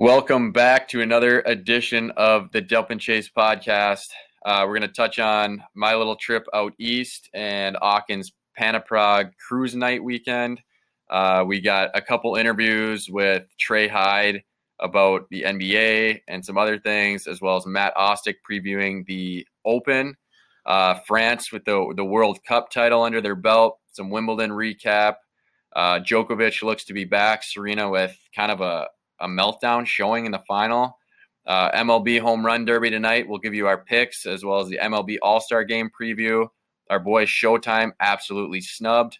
Welcome back to another edition of the Dump and Chase podcast. Uh, we're going to touch on my little trip out east and Auken's Pan-O-Prog cruise night weekend. Uh, we got a couple interviews with Trey Hyde about the NBA and some other things, as well as Matt Ostick previewing the Open, uh, France with the the World Cup title under their belt, some Wimbledon recap. Uh, Djokovic looks to be back. Serena with kind of a, a meltdown showing in the final. Uh, MLB Home Run Derby tonight. We'll give you our picks as well as the MLB All Star Game preview. Our boys Showtime absolutely snubbed.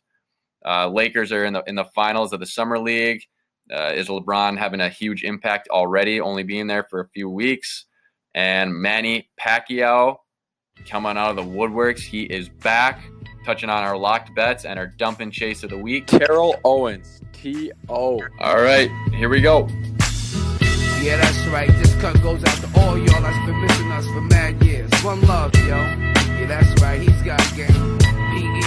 Uh, Lakers are in the in the finals of the summer league. Uh, is LeBron having a huge impact already, only being there for a few weeks? And Manny Pacquiao coming out of the woodworks. He is back, touching on our locked bets and our dump and chase of the week. Terrell Owens, T O. All right, here we go. Yeah, that's right. This cut goes out to all y'all that's been missing us for mad years. One love, yo. Yeah, that's right. He's got game. PE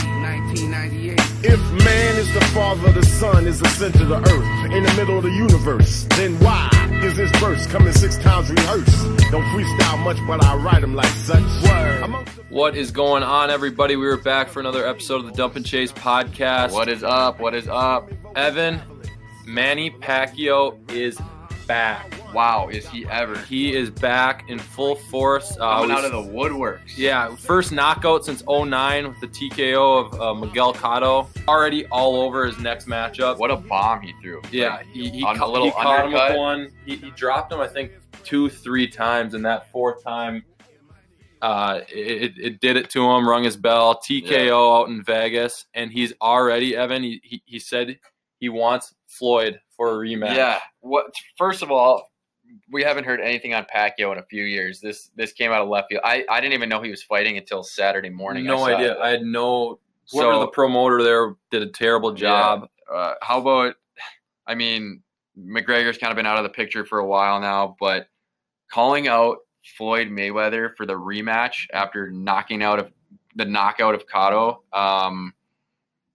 1998. If man is the father, the sun is the center of the earth, in the middle of the universe, then why is this verse coming six times rehearsed? Don't freestyle much, but I write them like such. Word. What is going on, everybody? We are back for another episode of the Dump and Chase podcast. What is up? What is up? Evan, Manny Pacquiao is back. Wow, is he ever? He is back in full force. Uh, Coming out of the woodworks. yeah, first knockout since 09 with the TKO of uh, Miguel Cotto. Already all over his next matchup. What a bomb he threw. Yeah, Like, he, he, on ca- a little he caught him with one. He, he dropped him, I think, two, three times, and that fourth time, uh, it, it did it to him. Rung his bell. TKO out in Vegas, and he's already Evan. He, he, he said he wants Floyd for a rematch. Yeah. What? First of all, we haven't heard anything on Pacquiao in a few years. This this came out of left field. I, I didn't even know he was fighting until Saturday morning. No saw idea. it. I had no. Whoever So- the promoter there did a terrible job. Uh, how about? I mean, McGregor's kind of been out of the picture for a while now, but calling out Floyd Mayweather for the rematch after knocking out of the knockout of Cotto. Um,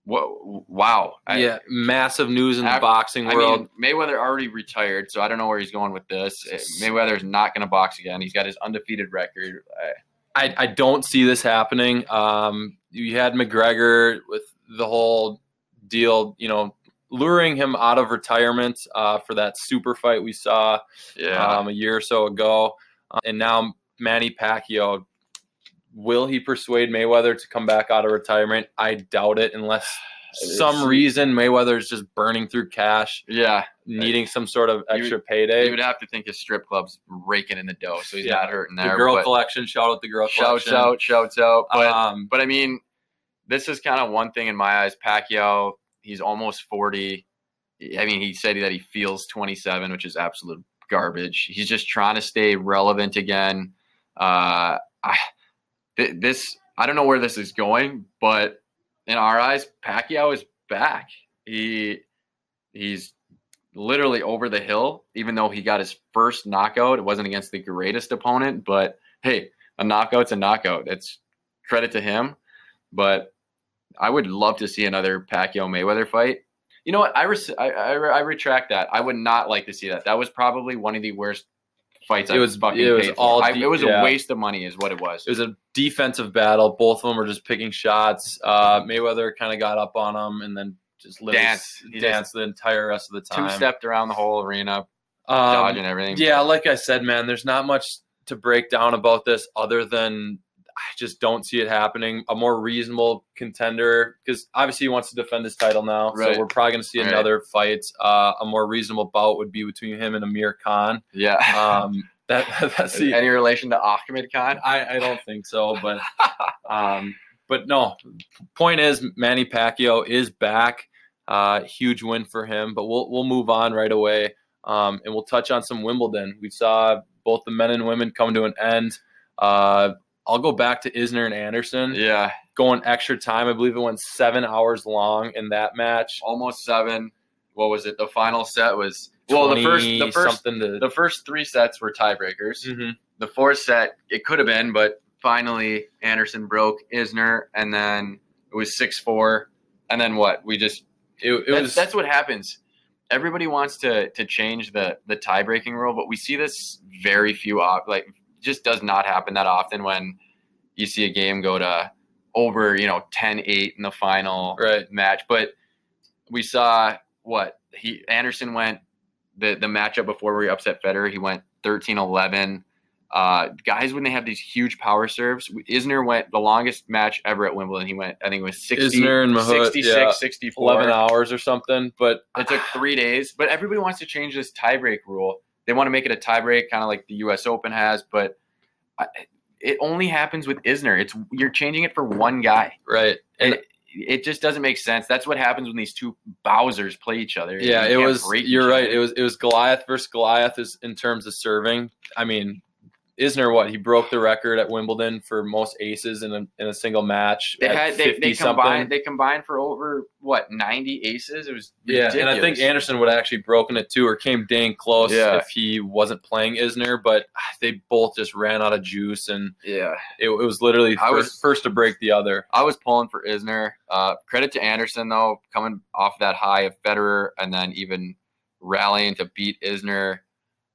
wha- wow. I- yeah, massive news in the Af- boxing I world. mean, Mayweather already retired, so I don't know where he's going with this. Uh, Mayweather's not going to box again. He's got his undefeated record. I, I, I don't see this happening. Um, you had McGregor with the whole deal, you know, luring him out of retirement uh, for that super fight we saw yeah. um, a year or so ago. Uh, and now Manny Pacquiao, will he persuade Mayweather to come back out of retirement? I doubt it unless some reason Mayweather is just burning through cash, yeah. needing some sort of You- extra payday. You would have to think his strip club's raking in the dough, so he's Yeah. not hurting there. the girl collection, shout out the girl shouts collection. out, shouts out. But um, But I mean, this is kind of one thing in my eyes. Pacquiao, he's almost 40. I mean, he said that he feels 27, which is absolute garbage. He's just trying to stay relevant again. Uh, I, th- this, I don't know where this is going, but in our eyes, Pacquiao is back. He, he's literally over the hill, even though he got his first knockout. It wasn't against the greatest opponent, but hey, a knockout's a knockout. It's credit to him. But I would love to see another Pacquiao Mayweather fight. You know what? I, res- I, I, I retract that. I would not like to see that. That was probably one of the worst fights It was- fucking it was all I- it was yeah. a waste of money, is what it was. It was a defensive battle. Both of them were just picking shots. Uh, Mayweather kind of got up on him and then just literally Dance. Danced the entire rest of the time. Two stepped around the whole arena, Um, dodging everything. yeah, like I said, man, there's not much to break down about this other than I just don't see it happening. A more reasonable contender, because obviously he wants to defend his title now, Right. so we're probably going to see Right. another fight. Uh, a more reasonable bout would be between him and Amir Khan. Yeah. Um, that that's the Any relation to Ahmed Khan? I, I don't think so, but um, but no. Point is, Manny Pacquiao is back. Uh, huge win for him. But we'll we'll move on right away, um, and we'll touch on some Wimbledon. We saw both the men and women come to an end. Uh, I'll go back to Isner and Anderson Yeah. going extra time. I believe it went seven hours long in that match. Almost seven. What was it? The final set was well. The first, the first, to. the first three sets were tiebreakers. Mhm. The fourth set, it could have been, but finally Anderson broke Isner, and then it was six four. And then what? We just It, it that's, was that's what happens. everybody wants to to change the the tie breaking rule, but we see this very few op like just does not happen that often when you see a game go to over, you know, 10-8 in the final Right. match. But we saw what he Anderson went the the matchup before where he upset Federer, he went 13-11. Uh, guys, when they have these huge power serves, Isner went the longest match ever at Wimbledon. He went, I think it was 60, Isner and Mahut, 66, yeah. 64. 11 hours or something. But It took three days, but everybody wants to change this tiebreak rule. They want to make it a tiebreak, kind of like the U.S. Open has, but I- it only happens with Isner. It's you're changing it for one guy, right. and it, it just doesn't make sense. That's what happens when these two Bowsers play each other. yeah, it was you're right. other. It was it was Goliath versus Goliath is in terms of serving. I mean, Isner what? He broke the record at Wimbledon for most aces in a in a single match. They had they, they combined they combined for over what ninety aces. It was Yeah, and I think. Anderson would have actually broken it too, or came dang close Yeah. if he wasn't playing Isner. But they both just ran out of juice, and yeah. it, it was literally I first, was- first to break the other. I was pulling for Isner. Uh, credit to Anderson though, coming off that high of Federer and then even rallying to beat Isner.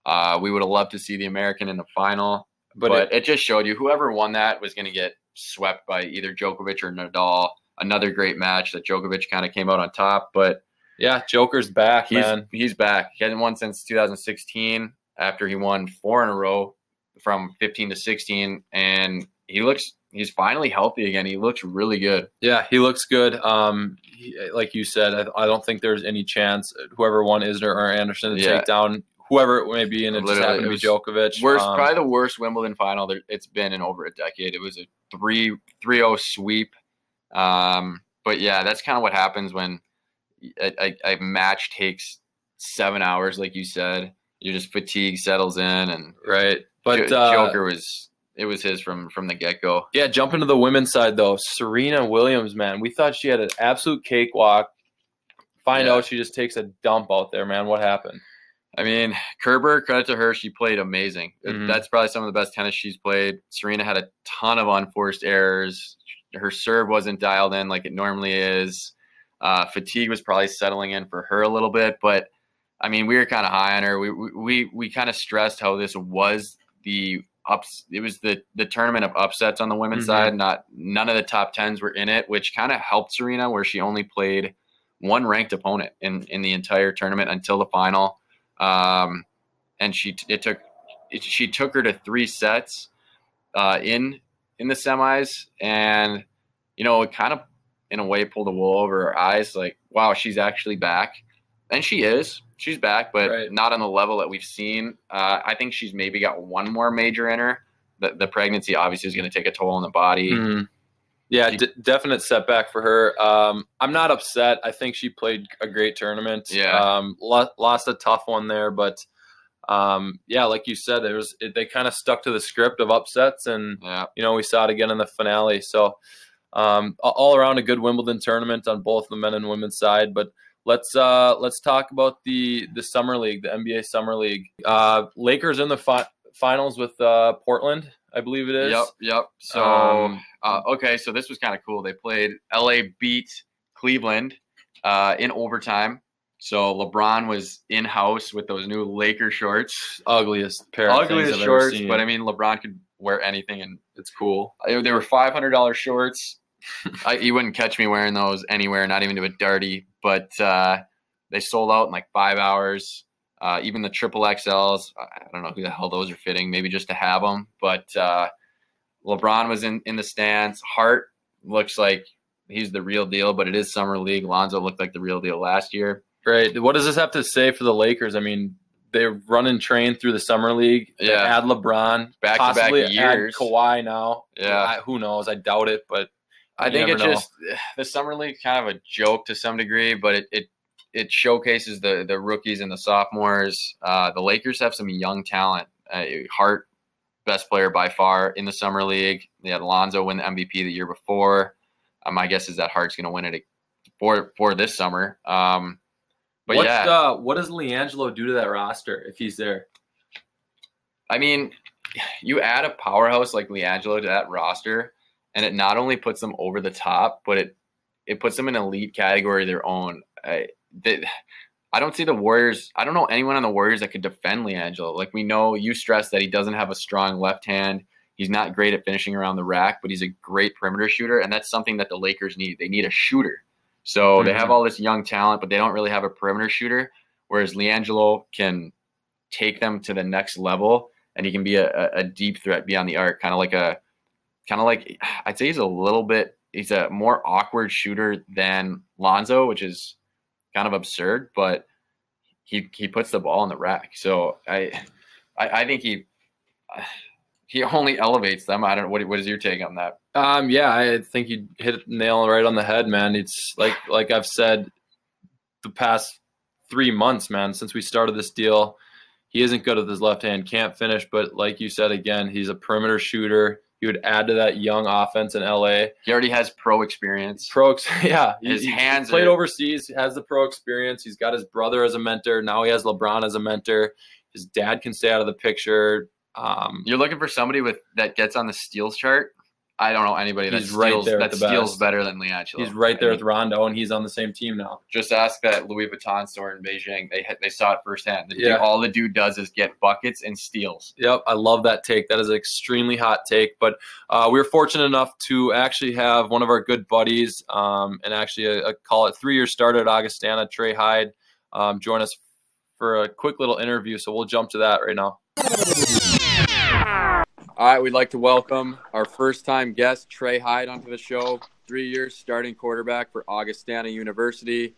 Uh, we would have loved to see the American in the final, But, but, it, it, just showed you whoever won that was going to get swept by either Djokovic or Nadal. Another great match that Djokovic kind of came out on top, but yeah, Joker's back, he's man. he's back. He hasn't won since 2016 after he won four in a row from 15 to 16, and he looks he's finally healthy again. He looks really good. Yeah, he looks good. Um, he, like you said, I, I don't think there's any chance whoever won Isner or Anderson to Yeah. take down whoever it may be, and it just Literally, happened to be Djokovic. Worst, Um, probably the worst Wimbledon final that it's been in over a decade. It was a 3 3-0 sweep. Um, but yeah, that's kind of what happens when a, a, a match takes seven hours, like you said. You're just fatigue settles in, and right, but Jo- uh, Joker was it was his from from the get go. Yeah, jumping to the women's side though. Serena Williams, man, we thought she had an absolute cakewalk. Find Yeah. out she just takes a dump out there, man. What happened? I mean, Kerber, credit to her, she played amazing. Mhm. That's probably some of the best tennis she's played. Serena had a ton of unforced errors. Her serve wasn't dialed in like it normally is. Uh, fatigue was probably settling in for her a little bit, but I mean, we were kind of high on her. We we we, we kind of stressed how this was the ups. It was the the tournament of upsets on the women's Mhm. side. Not none of the top tens were in it, which kind of helped Serena, where she only played one ranked opponent in in the entire tournament until the final um, and she it took it, she took her to three sets uh, in in the semis, and you know it kind of in a way pulled the wool over her eyes. Like, wow, she's actually back, and she is. She's back, but Right. not on the level that we've seen. Uh, I think she's maybe got one more major in her. The, the pregnancy obviously is going to take a toll on the body. Mhm. Yeah, d- definite setback for her. Um, I'm not upset. I think she played a great tournament. Yeah. um, lo- lost a tough one there, but um, yeah, like you said, there was it, they kind of stuck to the script of upsets, and Yeah, you know we saw it again in the finale. So um, all around a good Wimbledon tournament on both the men and women's side. But let's uh, let's talk about the the summer league, the NBA summer league. Uh, Lakers in the fi- finals with uh, Portland, I believe it is. Yep, yep. So, Um, uh, okay, so this was kind of cool. They played LA beat Cleveland uh, in overtime. So LeBron was in house with those new Laker shorts, Ugliest pair ugliest I've ever shorts, but I mean LeBron could wear anything, and it's cool. they were five hundred dollars shorts. I, you wouldn't catch me wearing those anywhere, not even to a darty. But uh, they sold out in like five hours. Uh, even the triple XLs, I don't know who the hell those are fitting. Maybe just to have them. But uh, LeBron was in in the stands. Hart looks like he's the real deal, but it is summer league. Lonzo looked like the real deal last year. Right. What does this have to say for the Lakers? I mean, they run and train through the summer league. They Yeah. add LeBron, Back-to-back years. add Kawhi now. Yeah. I, who knows? I doubt it, but I think never it know. just the summer league kind of a joke to some degree, but it it, it showcases the the rookies and the sophomores. Uh, the Lakers have some young talent. Uh, Hart, best player by far in the summer league. They had Alonzo win the MVP the year before. Uh, my guess is that Hart's going to win it for for this summer. Um, but what, yeah, uh, what does LiAngelo do to that roster if he's there? I mean, you add a powerhouse like LiAngelo to that roster, and it not only puts them over the top, but it it puts them in an elite category of their own. I, they, I don't see the Warriors. I don't know anyone on the Warriors that could defend LiAngelo. Like we know, you stress that he doesn't have a strong left hand. He's not great at finishing around the rack, but he's a great perimeter shooter, and that's something that the Lakers need. They need a shooter. So mm-hmm. they have all this young talent, but they don't really have a perimeter shooter. Whereas LiAngelo can take them to the next level, and he can be a, a deep threat beyond the arc, kind of like a, kind of like I'd say he's a little bit. He's a more awkward shooter than Lonzo, which is kind of absurd, but he he puts the ball in the rack. So I I, I think he he only elevates them. I don't know what what is your take on that? Um yeah, I think you hit nail right on the head, man. It's like like I've said the past three months, man, since we started this deal. He isn't good with his left hand, can't finish, but like you said again, he's a perimeter shooter. He would add to that young offense in LA. He already has pro experience. Pro, yeah. His he, hands played are, overseas, has the pro experience. He's got his brother as a mentor. Now he has LeBron as a mentor. His dad can stay out of the picture. Um, You're looking for somebody with that gets on the steals chart I don't know anybody that steals, right that steals best. better than LiAngelo. he's right there I with Rondo, and he's on the same team now. Just ask that Louis Vuitton store in Beijing. They they saw it firsthand. The dude- all the dude does is get buckets and steals. Yep, I love that take. That is an extremely hot take. But uh, we were fortunate enough to actually have one of our good buddies, um, and actually a, a call it three year starter at Augustana, Trey Hyde, um, join us for a quick little interview. So we'll jump to that right now. All right, we'd like to welcome our first time guest, Trey Hyde, onto the show. Three years starting quarterback for Augustana University.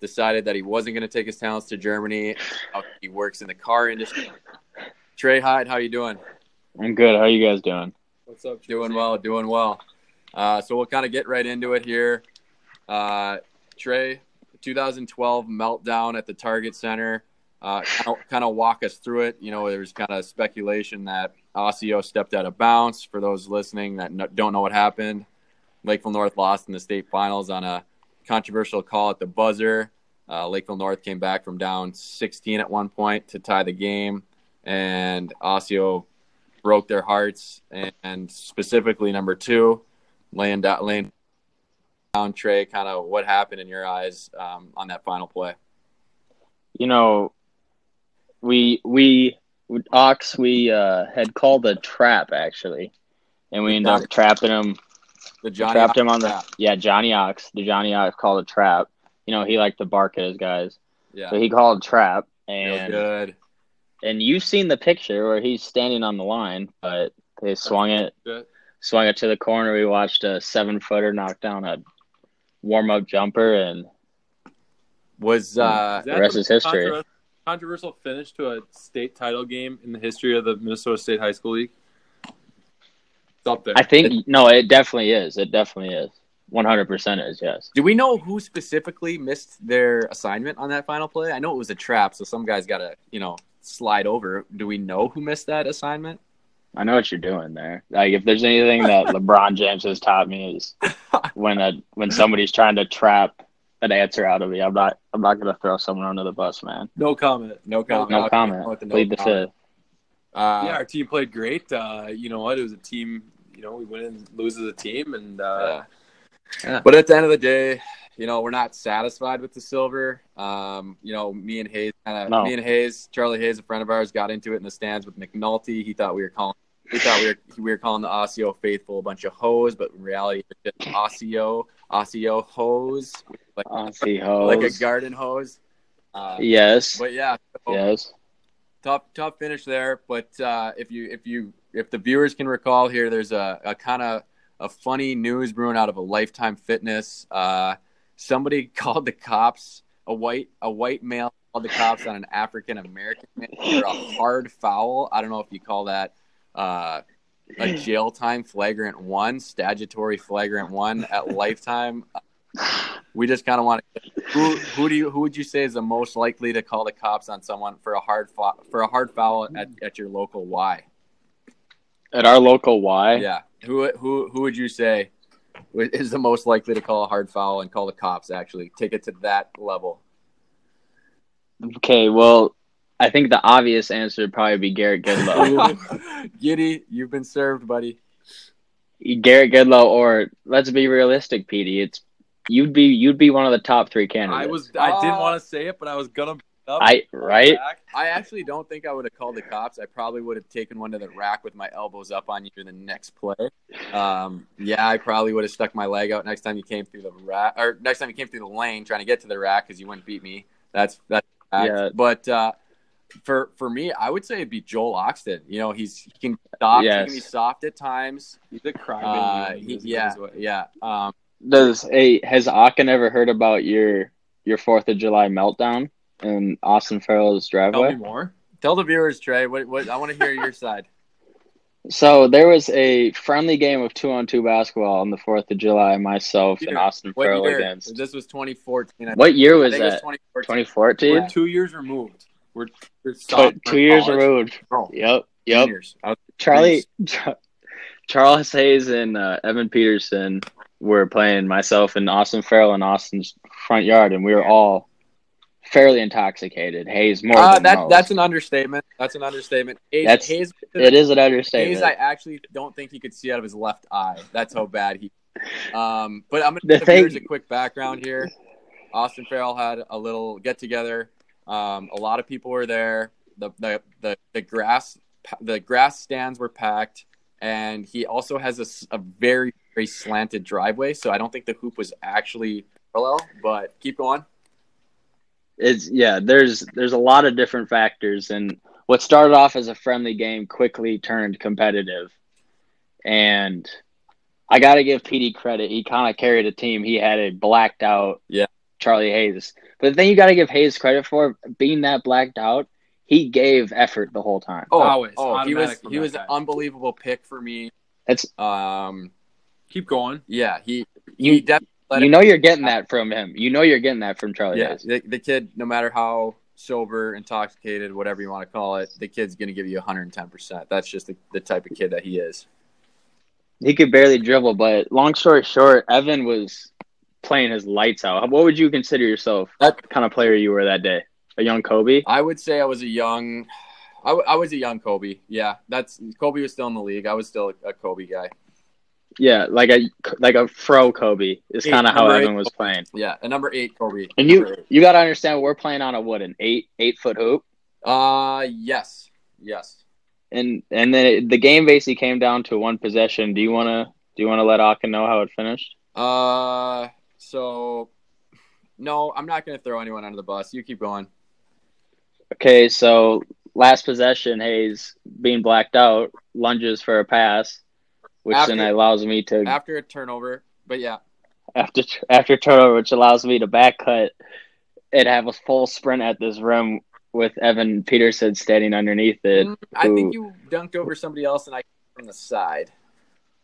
Decided that he wasn't going to take his talents to Germany. He works in the car industry. Trey Hyde, how you doing? I'm good. How you guys doing? What's up? Doing well, doing well. Uh, so we'll kind of get right into it here. Uh, Trey, 2012 meltdown at the Target Center. Uh, kind of walk us through it. You know, there was kind of speculation that Osseo stepped out of bounds. For those listening that no, don't know what happened, Lakeville North lost in the state finals on a controversial call at the buzzer. Uh, Lakeville North came back from down 16 at one point to tie the game, and Osseo broke their hearts. And, and specifically, number two, laying down, laying down Trey. Kind of what happened in your eyes um, on that final play? You know, we we Ox we uh, had called a trap actually, and we ended up trapping him. The Johnny trapped him on the trap. yeah Johnny Ox. The Johnny Ox called a trap. You know he liked to bark at his guys, yeah, so he called a trap. real And good. and you've seen the picture where he's standing on the line, but they swung it swung it to the corner. We watched a seven footer knock down a warm up jumper, and Was uh, the rest is history. Controver- Controversial finish to a state title game in the history of the Minnesota State High School League. It's up there. I think no, it definitely is. It definitely is. One hundred percent is yes. do we know who specifically missed their assignment on that final play? I know it was a trap, so some guys got to you know slide over. Do we know who missed that assignment? I know what you're doing there. Like if there's anything that LeBron James has taught me is when a when somebody's trying to trap an answer out of me, I'm not I'm not gonna throw someone under the bus, man. no comment. No comment. No Okay, comment. with the no Plead the fifth. Uh, yeah, our team played great. Uh, you know what? It was a team. You know, we win and lose as a team, and uh, Yeah. But at the end of the day, you know, we're not satisfied with the silver. Um, you know, me and Hayes kind of No. me and Hayes, Charlie Hayes, a friend of ours, got into it in the stands with McNulty. He thought we were calling he thought we were we were calling the Osseo faithful a bunch of hoes, but in reality it's just Osseo, Osseo hose, like Aussie hose. like a garden hose. Uh, yes. But yeah, so Yes. tough tough finish there. But uh, if you if you if the viewers can recall here, there's a, a kind of a funny news brewing out of a Lifetime Fitness. Uh, somebody called the cops a white a white male called the cops on an African American man for a hard foul. I don't know if you call that uh, a jail time flagrant one, statutory flagrant one at Lifetime. We just kind of want to. Who who do you who would you say is the most likely to call the cops on someone for a hard fou- for a hard foul at, at your local Y? At our local Y. Yeah. Who who who would you say is the most likely to call a hard foul and call the cops? Actually, take it to that level. Okay, well, I think the obvious answer would probably be Garrett Goodlow. Giddy, you've been served, buddy. Garrett Goodlow, or let's be realistic, Petey. It's you'd be you'd be one of the top three candidates. I was. I didn't Uh, want to say it, but I was gonna. up. I right. Back. I actually don't think I would have called the cops. I probably would have taken one to the rack with my elbows up on you in the next play. Um, yeah, I probably would have stuck my leg out next time you came through the rack, or next time you came through the lane trying to get to the rack because you wouldn't beat me. That's that's. Yeah. But uh, for for me, I would say it'd be Joel Oxton. You know, he's he can soft, he can be soft at times. He's a Uh, he, yeah, yeah. Um, Does hey has Aachen ever heard about your your Fourth of July meltdown in Austin Farrell's Tell me driveway? more. tell the viewers, Trey. What what I want to hear your side. So there was a friendly game of two on two basketball on the Fourth of July. Myself and Austin What Farrell year? against. This was 2014. I What year I was think it was that? 2014. 2014. We're two years removed. We're, we're Two, sophomore two years college. removed. Bro, Yep. Yep. years. I was- Charlie, Charles Hayes and uh, Evan Peterson were playing myself and Austin Farrell in Austin's front yard, and we were all fairly intoxicated. Hayes more Uh, than that most. that's an understatement. That's an understatement. Hayes, That's- Hayes, it is an understatement. Hayes, understatement. I actually don't think he could see out of his left eye. That's how bad he. Um, but I'm The gonna give thing- a quick background here. Austin Farrell had a little get together. Um, a lot of people were there. The, the the the grass the grass stands were packed, and he also has a very very slanted driveway. So I don't think the hoop was actually parallel. But keep going. it's yeah. There's there's a lot of different factors, and what started off as a friendly game quickly turned competitive, and. I got to give PD credit. He kind of carried a team. He had a blacked out Yeah. Charlie Hayes. But the thing you got to give Hayes credit for being that blacked out, he gave effort the whole time. Oh, Always. oh, he was he was guy. an unbelievable pick for me. That's Um, Keep going. yeah, he You- he definitely you know you're getting that from him. You know you're getting that from Charlie yeah, Hayes. the, the kid, no matter how sober, intoxicated, whatever you want to call it, the kid's gonna give you 110. percent That's just the, the type of kid that he is. He could barely dribble, but long story short, Evan was playing his lights out. What would you consider yourself? That- kind of player you were that day? A young Kobe? I would say I was a young, I, w- I was a young Kobe. Yeah, that's Kobe was still in the league. I was still a, Kobe guy. Yeah, like a like a fro Kobe is kind of how number Evan eight. was playing. Yeah, a number eight Kobe. And you you got to understand we're playing on a what an eight eight foot hoop, uh, yes, yes. and and then it, the game basically came down to one possession. Do you want to do you want to let Aachen know how it finished? Uh, so no, I'm not gonna throw anyone under the bus. You keep going. Okay, so last possession, Hayes being blacked out lunges for a pass, which then allows me to After a turnover, but yeah, after after turnover, which allows me to back cut and have a full sprint at this rim with Evan Peterson standing underneath it. Mm, I think you dunked over somebody else, and I from the side.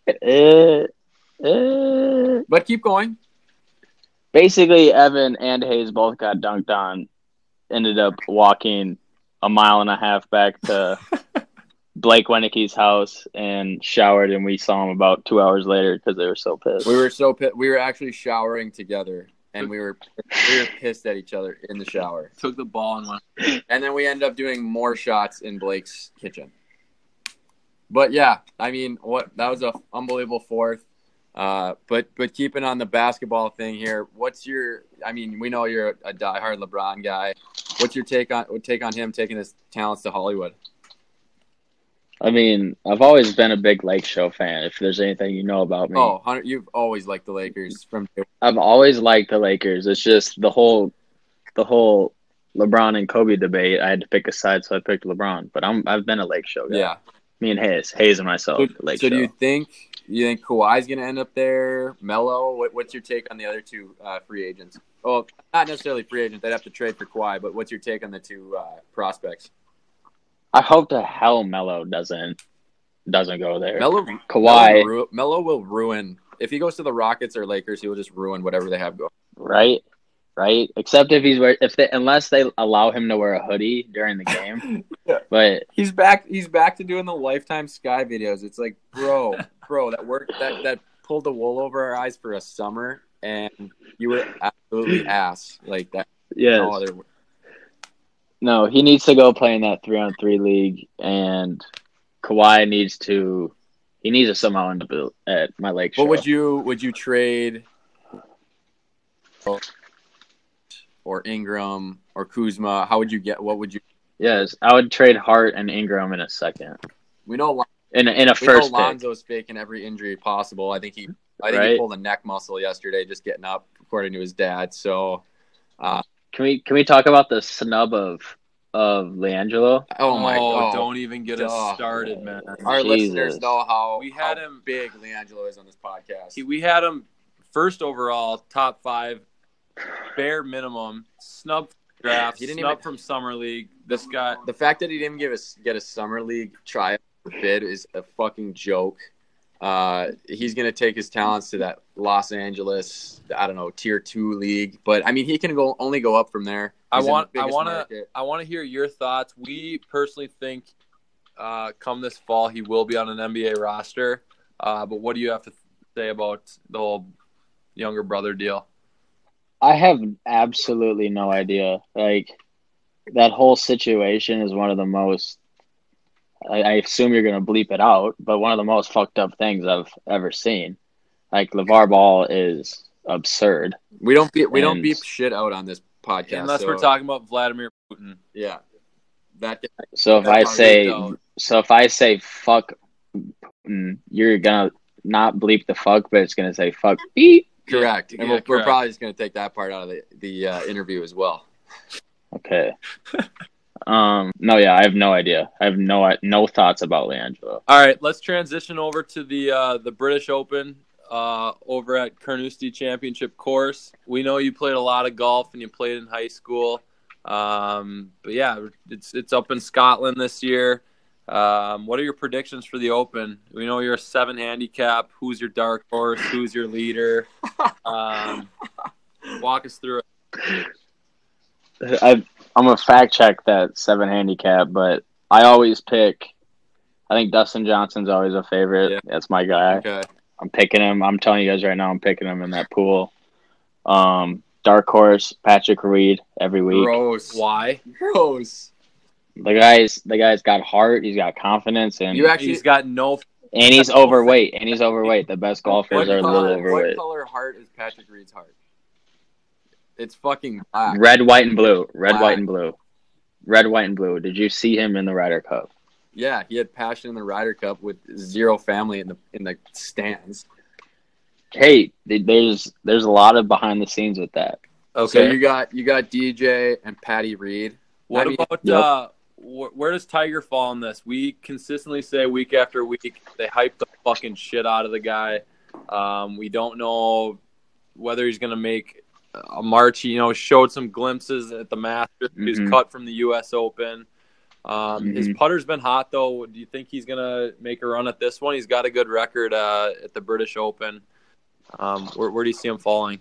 Uh, uh, But keep going. Basically, Evan and Hayes both got dunked on. Ended up walking a mile and a half back to Blake Wenicke's house and showered, and we saw him about two hours later because they were so pissed. We were so pi- we were actually showering together, and we were we were pissed at each other in the shower, Took the ball and went. and then we ended up doing more shots in Blake's kitchen. But yeah, I mean, what that was a unbelievable fourth. Uh, but but keeping on the basketball thing here, what's your? I mean, we know you're a, a diehard LeBron guy. What's your take on take on him taking his talents to Hollywood? I mean, I've always been a big Lake Show fan. If there's anything you know about me, Oh, you've always liked the Lakers from I've always liked the Lakers. It's just the whole, the whole LeBron and Kobe debate. I had to pick a side, so I picked LeBron. But I'm I've been a Lake Show guy. yeah. Me and Hayes, Hayes and myself, So, Lake so Show. do you think you think Kawhi's going to end up there? Melo, what, what's your take on the other two uh, free agents? Well, not necessarily free agents. They'd have to trade for Kawhi, but what's your take on the two uh, prospects? I hope the hell Melo doesn't doesn't go there. Melo, Kawhi, Melo will ruin if he goes to the Rockets or Lakers. He will just ruin whatever they have going. right? Right? Except if he's wear if they unless they allow him to wear a hoodie during the game. Yeah. But He's back. He's back to doing the Lifetime Sky videos. It's like, bro, bro, that worked. That that pulled the wool over our eyes for a summer, and you were absolutely ass like that. yes. No other. No, he needs to go play in that three on three league, and Kawhi needs to. He needs to somehow end up at my Lake Show. What would you would you trade or Ingram or Kuzma, how would you get? What would you? Yes, I would trade Hart and Ingram in a second. We know Lon- In a, in a we know first pick. Lonzo's faking every injury possible. I think he, I think he pulled a neck muscle yesterday just getting up, according to his dad. So, uh, Can we can we talk about the snub of of LiAngelo? oh my god, don't even get us started, man. Our Jesus. listeners know how We had how him- big LiAngelo is on this podcast. He, we had him first overall, top five, bare minimum, snub draft, He didn't snub even- from summer league. This guy, the fact that he didn't give us get a summer league tryout bid is a fucking joke. Uh, he's gonna take his talents to that Los Angeles, I don't know, tier two league. But I mean, he can go only go up from there. I He's the want- I wanna- I want to hear your thoughts. We personally think, uh, come this fall, he will be on an NBA roster. Uh, but what do you have to say about the whole younger brother deal? I have absolutely no idea. Like that whole situation is one of the most. I, I assume you're gonna bleep it out, but one of the most fucked up things I've ever seen. Like LaVar Ball is absurd. We don't beep, we don't beep shit out on this podcast Unless we're talking about Vladimir Putin. Yeah, that So if I say, so if I say fuck, Putin, you're gonna not bleep the fuck, but it's gonna say fuck beep. Correct, Yeah, and we're, we're probably just gonna take that part out of the the uh, interview as well. Okay. um. No. Yeah. I have no idea. I have no no thoughts about Leandro. All right, let's transition over to the uh, the British Open uh, over at Carnoustie Championship course. We know you played a lot of golf and you played in high school, um, but yeah, it's it's up in Scotland this year. Um, what are your predictions for the Open? We know you're a seven handicap. Who's your dark horse? Who's your leader? Um, walk us through it. I I'm a fact check that seven handicap, but I always pick. I think Dustin Johnson's always a favorite. Yeah. That's my guy. Okay, I'm picking him. I'm telling you guys right now, I'm picking him in that pool. Um, dark horse Patrick Reed every week. gross, Why? gross. The guy's the guy's got heart. He's got confidence, and You actually He's got no. and he's overweight. And he's overweight. The best golfers What are a little overweight. what overweight. color heart is Patrick Reed's heart? It's fucking black. Red, white, and blue. Red, Black. white, and blue. Red, white, and blue. Did you see him in the Ryder Cup? Yeah, he had passion in the Ryder Cup with zero family in the in the stands. Hey, there's there's a lot of behind the scenes with that. Okay. So you got you got DJ and Patty Reed. What I mean- about Yep. uh, wh- where does Tiger fall in this? We consistently say week after week they hype the fucking shit out of the guy. Um, we don't know whether he's going to make a march. You know, showed some glimpses at the Masters. He was Mhm. cut from the U.S. Open. Um, His Mhm. putter's been hot though. Do you think he's going to make a run at this one? He's got a good record uh, at the British Open. Um, where, where do you see him falling?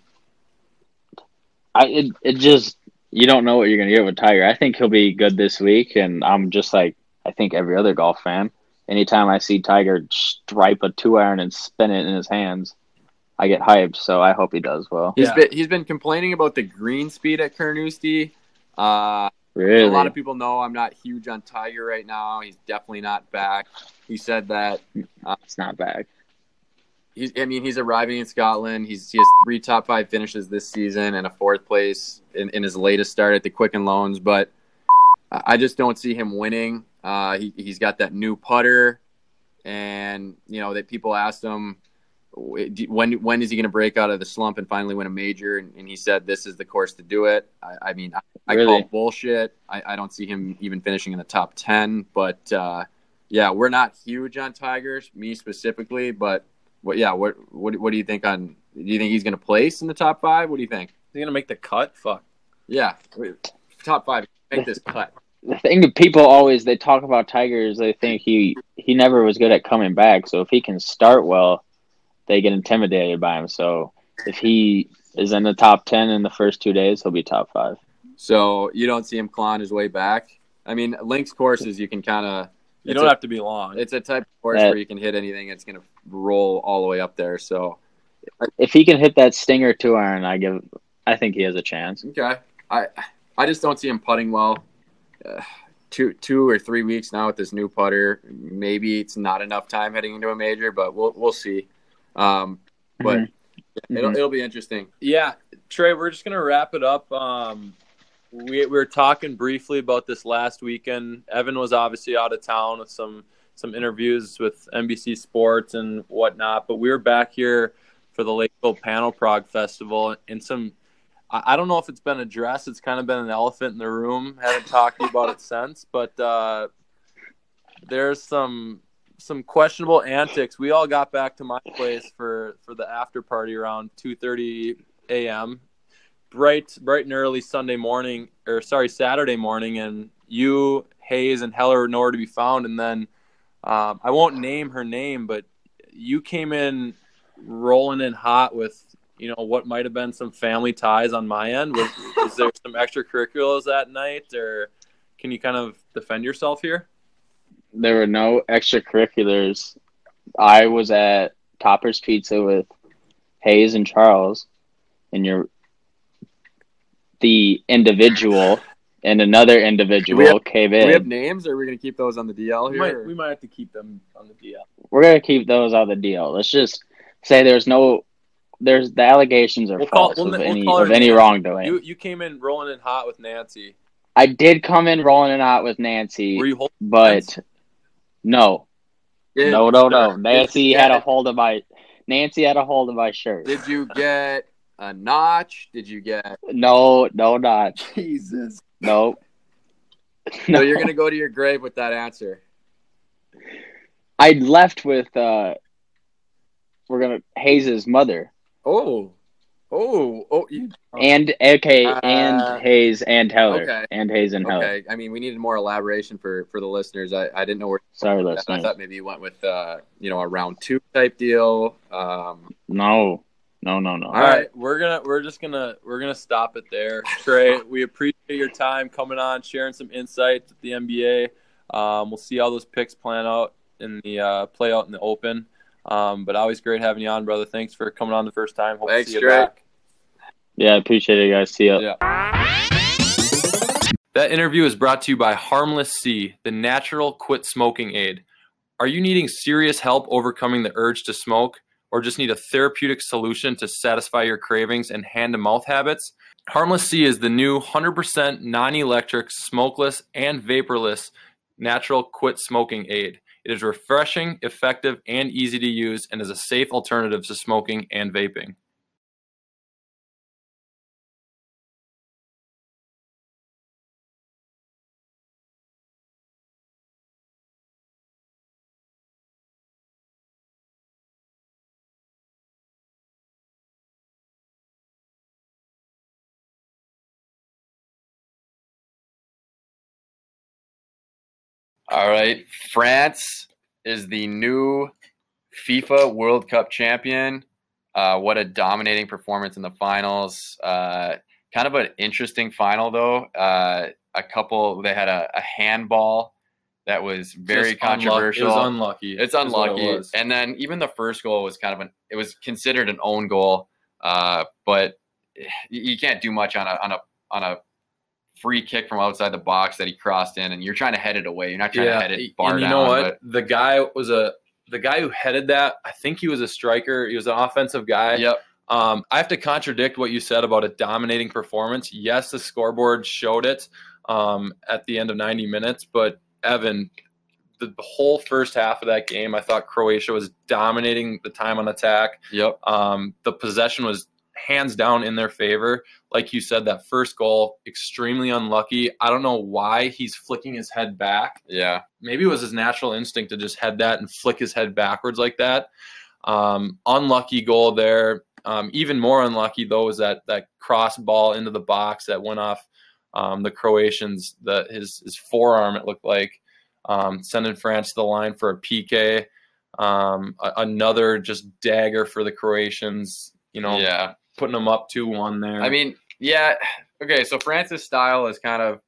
I it, it just you don't know what you're gonna get with Tiger. I think he'll be good this week, and I'm just like I think every other golf fan. Anytime I see Tiger stripe a two iron and spin it in his hands, I get hyped. So I hope he does well. He's Yeah. been he's been complaining about the green speed at Carnoustie. Uh, Really, A lot of people know I'm not huge on Tiger right now. He's definitely not back. He said that it's not bad. He's I mean he's arriving in Scotland. He's he has three top five finishes this season and a fourth place in, in his latest start at the Quicken Loans, but I just don't see him winning. Uh, he he's got that new putter, and you know that people asked him when when is he going to break out of the slump and finally win a major, and, and he said this is the course to do it. I, I mean I, I Really? call bullshit. I, I don't see him even finishing in the top ten, but uh, yeah, we're not huge on Tigers, me specifically, but what? Yeah, what? What? What do you think on? Do you think he's going to place in the top five? What do you think? Is he going to make the cut? Fuck. Yeah, top five. Make this cut. The thing people always they talk about Tiger is they think he he never was good at coming back. So if he can start well, they get intimidated by him. So if he is in the top ten in the first two days, he'll be top five. So you don't see him clawing his way back. I mean, links courses you can kind of. You don't have to be long. It's a type of course That- where you can hit anything. It's going to roll all the way up there. So If he can hit that stinger two iron, I give. I think he has a chance. okay, I I just don't see him putting well. Uh, two two or three weeks now with this new putter. Maybe it's not enough time heading into a major, but we'll we'll see. Um, but Mhm. it'll Mhm. it'll be interesting. Yeah, Trey, we're just gonna wrap it up. Um, we, we were talking briefly about this last weekend. Evan was obviously out of town with some some interviews with NBC Sports and whatnot, but we were back here for the Lakeville Pan-O-Prog Festival and some. I don't know if it's been addressed. It's kind of been an elephant in the room. Haven't talked to you about it since, but uh, there's some some questionable antics. We all got back to my place for for the after party around 2:30 a.m. bright bright and early Sunday morning or sorry Saturday morning, and you Hayes and Heller were nowhere to be found. And then um, I won't name her name, but you came in rolling in hot with you know what might have been some family ties on my end. Was, was there some extracurriculars that night, or can you kind of defend yourself here? There were no extracurriculars. I was at Topper's Pizza with Hayes and Charles, and you're the individual and another individual have- came Do we have in. names, or are we gonna keep those on the DL We here? might, we might have to keep them on the DL. We're gonna keep those on the deal. Let's just say there's no, there's the allegations are We'll call- false we'll- of we'll any of any wrongdoing. You you came in rolling in hot with Nancy. I did come in rolling in hot with Nancy, Were you holding but no, Did- no, no, no. Nancy had a hold of my, Nancy had a hold of my shirt. Did you get a notch? Did you get No, no, notch? Jesus? no. No, you're gonna go to your grave with that answer. I left with uh we're gonna Hayes's mother Oh, oh, oh. You, and okay Uh, and Hayes and Heller okay. and Hayes and Heller. okay. I mean, we needed more elaboration for for the listeners. I, I didn't know where. Sorry, I listeners. thought maybe you went with uh, you know, a round two type deal. Um, No, no, no, no. All All right. right, we're gonna we're just gonna we're gonna stop it there, Trey. we appreciate your time coming on, sharing some insights with the NBA. Um, we'll see how those picks plan out in the uh, play out in the open. Um, but always great having you on, brother. Thanks for coming on the first time. Hope Thanks, to see you Trey. back. Yeah, I appreciate it, guys. See ya. Yeah. That interview is brought to you by Harmless C, the natural quit smoking aid. Are you needing serious help overcoming the urge to smoke, or just need a therapeutic solution to satisfy your cravings and hand to mouth habits? Harmless C is the new 100% non electric, smokeless, and vaporless natural quit smoking aid. It is refreshing, effective, and easy to use, and is a safe alternative to smoking and vaping. All right, France is the new FIFA World Cup champion. Uh, what a dominating performance in the finals. Uh, kind of an interesting final though. Uh, a couple they had a, a handball that was very Just controversial. It was unlucky. It's what it unlucky. And then even the first goal was kind of an it was considered an own goal. Uh, but you can't do much on a on a on a free kick from outside the box that he crossed in and you're trying to head it away. You're not trying to head it bar and you down. know what? but- The guy was a the guy who headed that. I think he was a striker. He was an offensive guy. Yep. Um, I have to contradict what you said about a dominating performance. Yes, the scoreboard showed it um, at the end of 90 minutes, but Evan, the, the whole first half of that game, I thought Croatia was dominating the time on attack. Yep. Um, the possession was hands down in their favor. Like you said, that first goal, extremely unlucky. I don't know why he's flicking his head back. Yeah. Maybe it was his natural instinct to just head that and flick his head backwards like that. Um, unlucky goal there. Um, even more unlucky though was that that cross ball into the box that went off um, the Croatians. The his his forearm it looked like um, sending France to the line for a PK. Um, a- another just dagger for the Croatians. You know, Yeah. Putting them up two one there. I mean, yeah. Okay, so France's style is kind of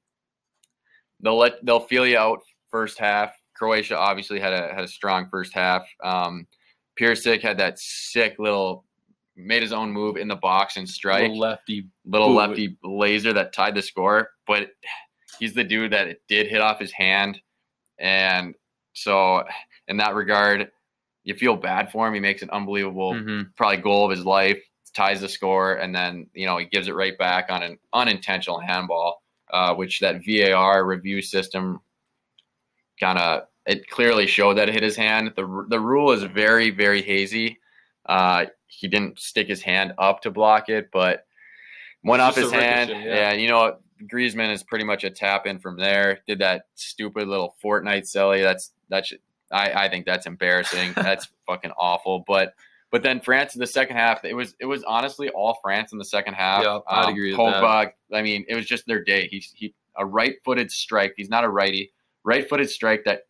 they'll let they'll feel you out first half. Croatia obviously had a had a strong first half. Um, Perisic had that sick little made his own move in the box and strike little lefty. little lefty laser that tied the score. But he's the dude that it did hit off his hand, and so in that regard, you feel bad for him. He makes an unbelievable Mhm. probably goal of his life. Ties the score, and then you know he gives it right back on an unintentional handball, uh, which that VAR review system kind of it clearly showed that it hit his hand. the The rule is very very hazy. Uh, he didn't stick his hand up to block it, but went off his hand. Yeah. yeah, you know Griezmann is pretty much a tap in from there. Did that stupid little Fortnite silly. That's that's I, I think that's embarrassing. that's fucking awful. But but then France in the second half, it was it was honestly all France in the second half. Yeah, I'd um, agree with Pogba, that. I mean, it was just their day. He's he a right-footed strike. He's not a righty. Right-footed strike that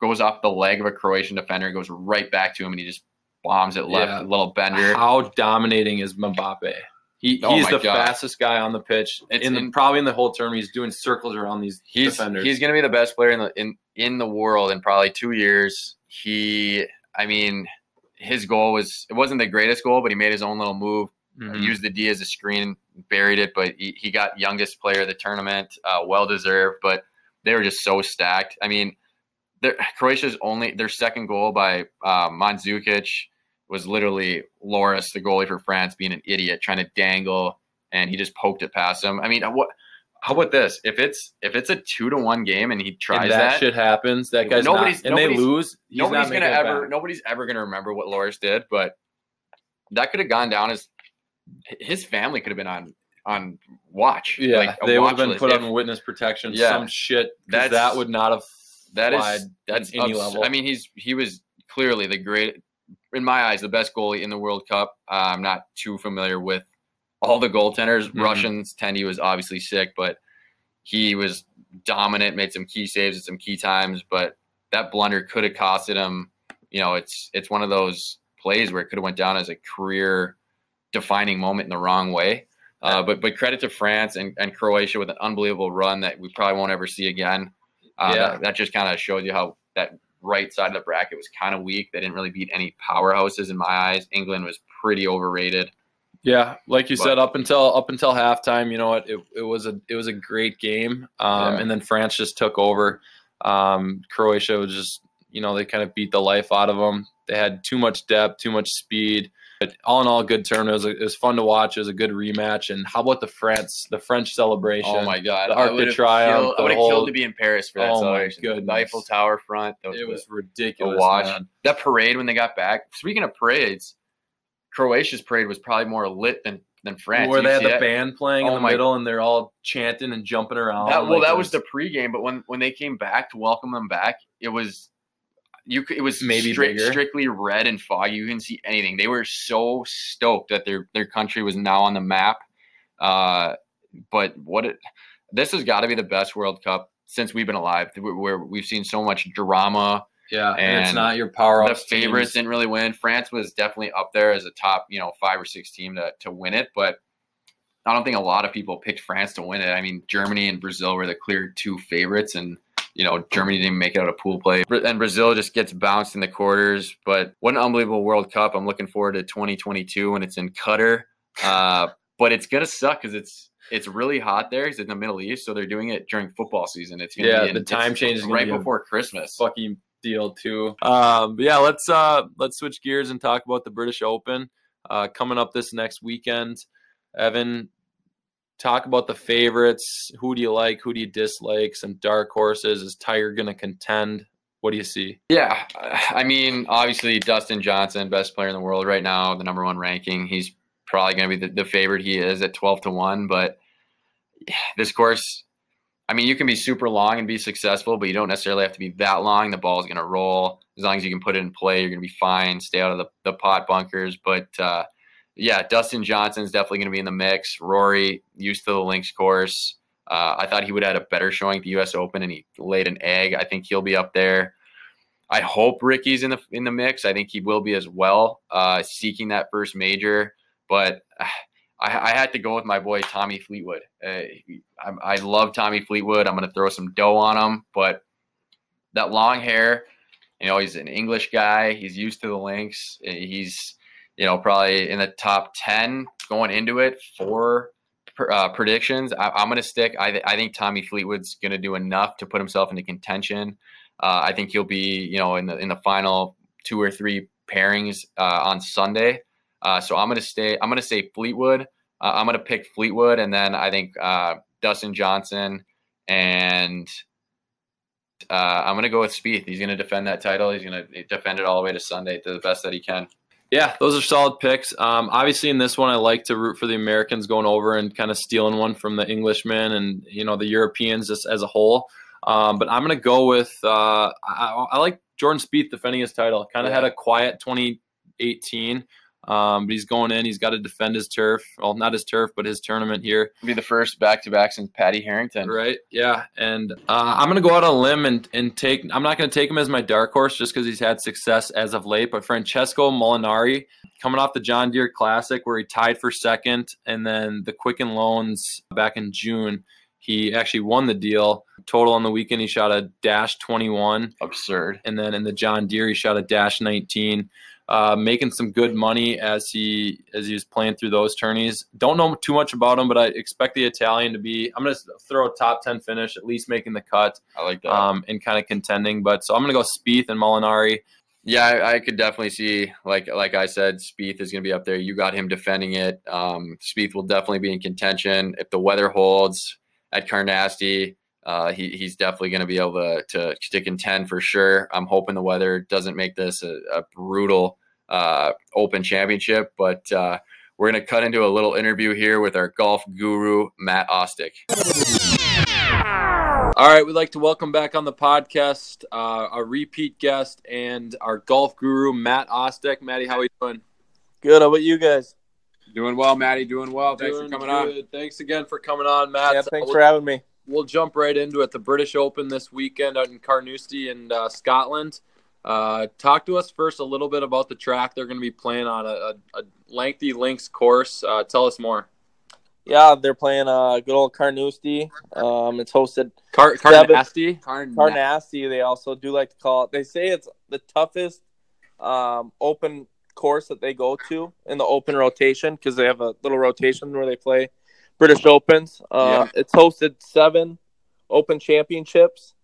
goes off the leg of a Croatian defender, goes right back to him, and he just bombs it left. Yeah. little bender. How dominating is Mbappe? He, oh he's the God. fastest guy on the pitch. It's in the, in, probably in the whole tournament, He's doing circles around these he's, defenders. He's going to be the best player in the in in the world in probably two years. He, I mean, his goal was it wasn't the greatest goal, but he made his own little move. Mm-hmm. Used the D as a screen, buried it, but he, he got youngest player of the tournament, uh, well deserved. But they were just so stacked. I mean, Croatia's only their second goal by uh, Mandzukic was literally Lloris, the goalie for France, being an idiot, trying to dangle, and he just poked it past him. I mean, what? How about this? If it's if it's a two to one game and he tries and that, that, shit happens, that guy's nobody's not, and nobody's, they lose. nobody's gonna ever nobody's ever gonna remember what Lloris did, but that could have gone down as his family could have been on on watch. Yeah, like they would have been list. put if, on witness protection. Yeah, some shit. That would not have. That is that's any ups, level. I mean, he's he was clearly the great in my eyes, the best goalie in the World Cup. Uh, I'm not too familiar with all the goaltenders. Mm-hmm. Russians, Tendy was obviously sick, but he was dominant, made some key saves at some key times. But that blunder could have costed him. You know, it's it's one of those plays where it could have went down as a career defining moment in the wrong way. Uh, but but credit to France and, and Croatia with an unbelievable run that we probably won't ever see again. Uh, yeah. that, that just kind of shows you how that right side of the bracket was kind of weak. They didn't really beat any powerhouses in my eyes. England was pretty overrated. Yeah, like you but, said, up until up until halftime, you know what? It, it was a it was a great game, um, yeah. and then France just took over. Um, Croatia was just you know they kind of beat the life out of them. They had too much depth, too much speed. But all in all, good turn. It was, a, it was fun to watch. It was a good rematch. And how about the France, the French celebration? Oh my God, the Arc de Triomphe. I would have killed to be in Paris for that oh celebration. My goodness. The Eiffel Tower front. The, it was ridiculous. To watch man. that parade when they got back. Speaking of parades, Croatia's parade was probably more lit than than France. Where they had the that? band playing oh in the middle and they're all chanting and jumping around. That, well, like that was, was the pregame, but when when they came back to welcome them back, it was you it was maybe strict, strictly red and foggy. You couldn't see anything. They were so stoked that their their country was now on the map. Uh, but what it this has got to be the best World Cup since we've been alive, where we've seen so much drama. Yeah, and, it's not your power. The favorites teams. didn't really win. France was definitely up there as a top, you know, five or six team to to win it, but I don't think a lot of people picked France to win it. I mean, Germany and Brazil were the clear two favorites, and you know, Germany didn't make it out of pool play. And Brazil just gets bounced in the quarters. But what an unbelievable World Cup. I'm looking forward to 2022 when it's in Qatar. Uh, but it's going to suck because it's it's really hot there. It's in the Middle East, so they're doing it during football season. It's yeah, in, the time change is right before Christmas. Fucking deal too. Um, yeah, let's uh let's switch gears and talk about the British Open uh, coming up this next weekend. Evan, talk about the favorites. Who do you like? Who do you dislike? Some dark horses. Is Tiger going to contend? What do you see? Yeah, I mean, obviously Dustin Johnson, best player in the world right now, the number one ranking. He's probably going to be the, the, favorite. He is at twelve to one. But this course, I mean, you can be super long and be successful, but you don't necessarily have to be that long. The ball is going to roll as long as you can put it in play. You're going to be fine. Stay out of the, the pot bunkers, but. uh yeah, Dustin Johnson is definitely going to be in the mix. Rory, used to the links course. Uh, I thought he would have had a better showing at the U.S. Open, and he laid an egg. I think he'll be up there. I hope Rickie's in the in the mix. I think he will be as well, uh, seeking that first major. But uh, I, I, had to go with my boy Tommy Fleetwood. Uh, I, I love Tommy Fleetwood. I'm going to throw some dough on him, but that long hair, you know, he's an English guy. He's used to the links. He's you know, probably in the top 10 going into it for uh, predictions. I, am going to stick. I, th- I think Tommy Fleetwood's going to do enough to put himself into contention. Uh, I think he'll be, you know, in the in the final two or three pairings uh, on Sunday. Uh, so I'm gonna stay. I'm gonna say Fleetwood. Uh, I'm gonna pick Fleetwood, and then I think uh, Dustin Johnson and uh, I'm gonna go with Spieth. He's gonna defend that title. He's gonna defend it all the way to Sunday to the best that he can. Yeah, those are solid picks. Um, obviously, in this one, I like to root for the Americans going over and kind of stealing one from the Englishmen and you know the Europeans just as a whole. Um, but I'm going to go with uh, I, I, like Jordan Spieth defending his title. Kind of yeah. had a quiet 2018. Um, but he's going in. He's got to defend his turf. Well, not his turf, but his tournament here. It'll be the first back to back since Paddy Harrington. Right. Yeah. And uh, I'm going to go out on a limb and, and take. I'm not going to take him as my dark horse just because he's had success as of late. But Francesco Molinari, coming off the John Deere Classic where he tied for second, and then the Quicken Loans back in June. He actually won the deal. Total on the weekend, he shot a dash 21. Absurd. And then in the John Deere, he shot a dash 19 uh, making some good money as he as he was playing through those tourneys. Don't know too much about him, but I expect the Italian to be. I'm going to throw a top ten finish, at least making the cut. I like that. Um, and kind of contending. But so I'm going to go Spieth and Molinari. Yeah, I, I, could definitely see, like like I said, Spieth is going to be up there. You got him defending it. Um, Spieth will definitely be in contention if the weather holds at Carnoustie. Uh, he, he's definitely going to be able to, to, to contend for sure. I'm hoping the weather doesn't make this a, a brutal uh, Open Championship, but uh, we're going to cut into a little interview here with our golf guru, Matt Ostick. All right, we'd like to welcome back on the podcast uh, a repeat guest and our golf guru, Matt Ostick. Matty, how are you doing? Good. How about you guys? Doing well, Matty. Doing well. Thanks doing for coming good. on. Thanks again for coming on, Matt. Yeah, thanks for having me we'll jump right into it. The British Open this weekend out in Carnoustie in uh, Scotland. Uh, talk to us first a little bit about the track they're going to be playing on a, a, lengthy links course. Uh, tell us more. Yeah, they're playing uh, good old Carnoustie. Um, it's hosted Car- Carnoustie. Carnoustie. They also do like to call it. They say it's the toughest um, open course that they go to in the open rotation because they have a little rotation where they play British Opens. Um, yeah. It's hosted seven Open Championships,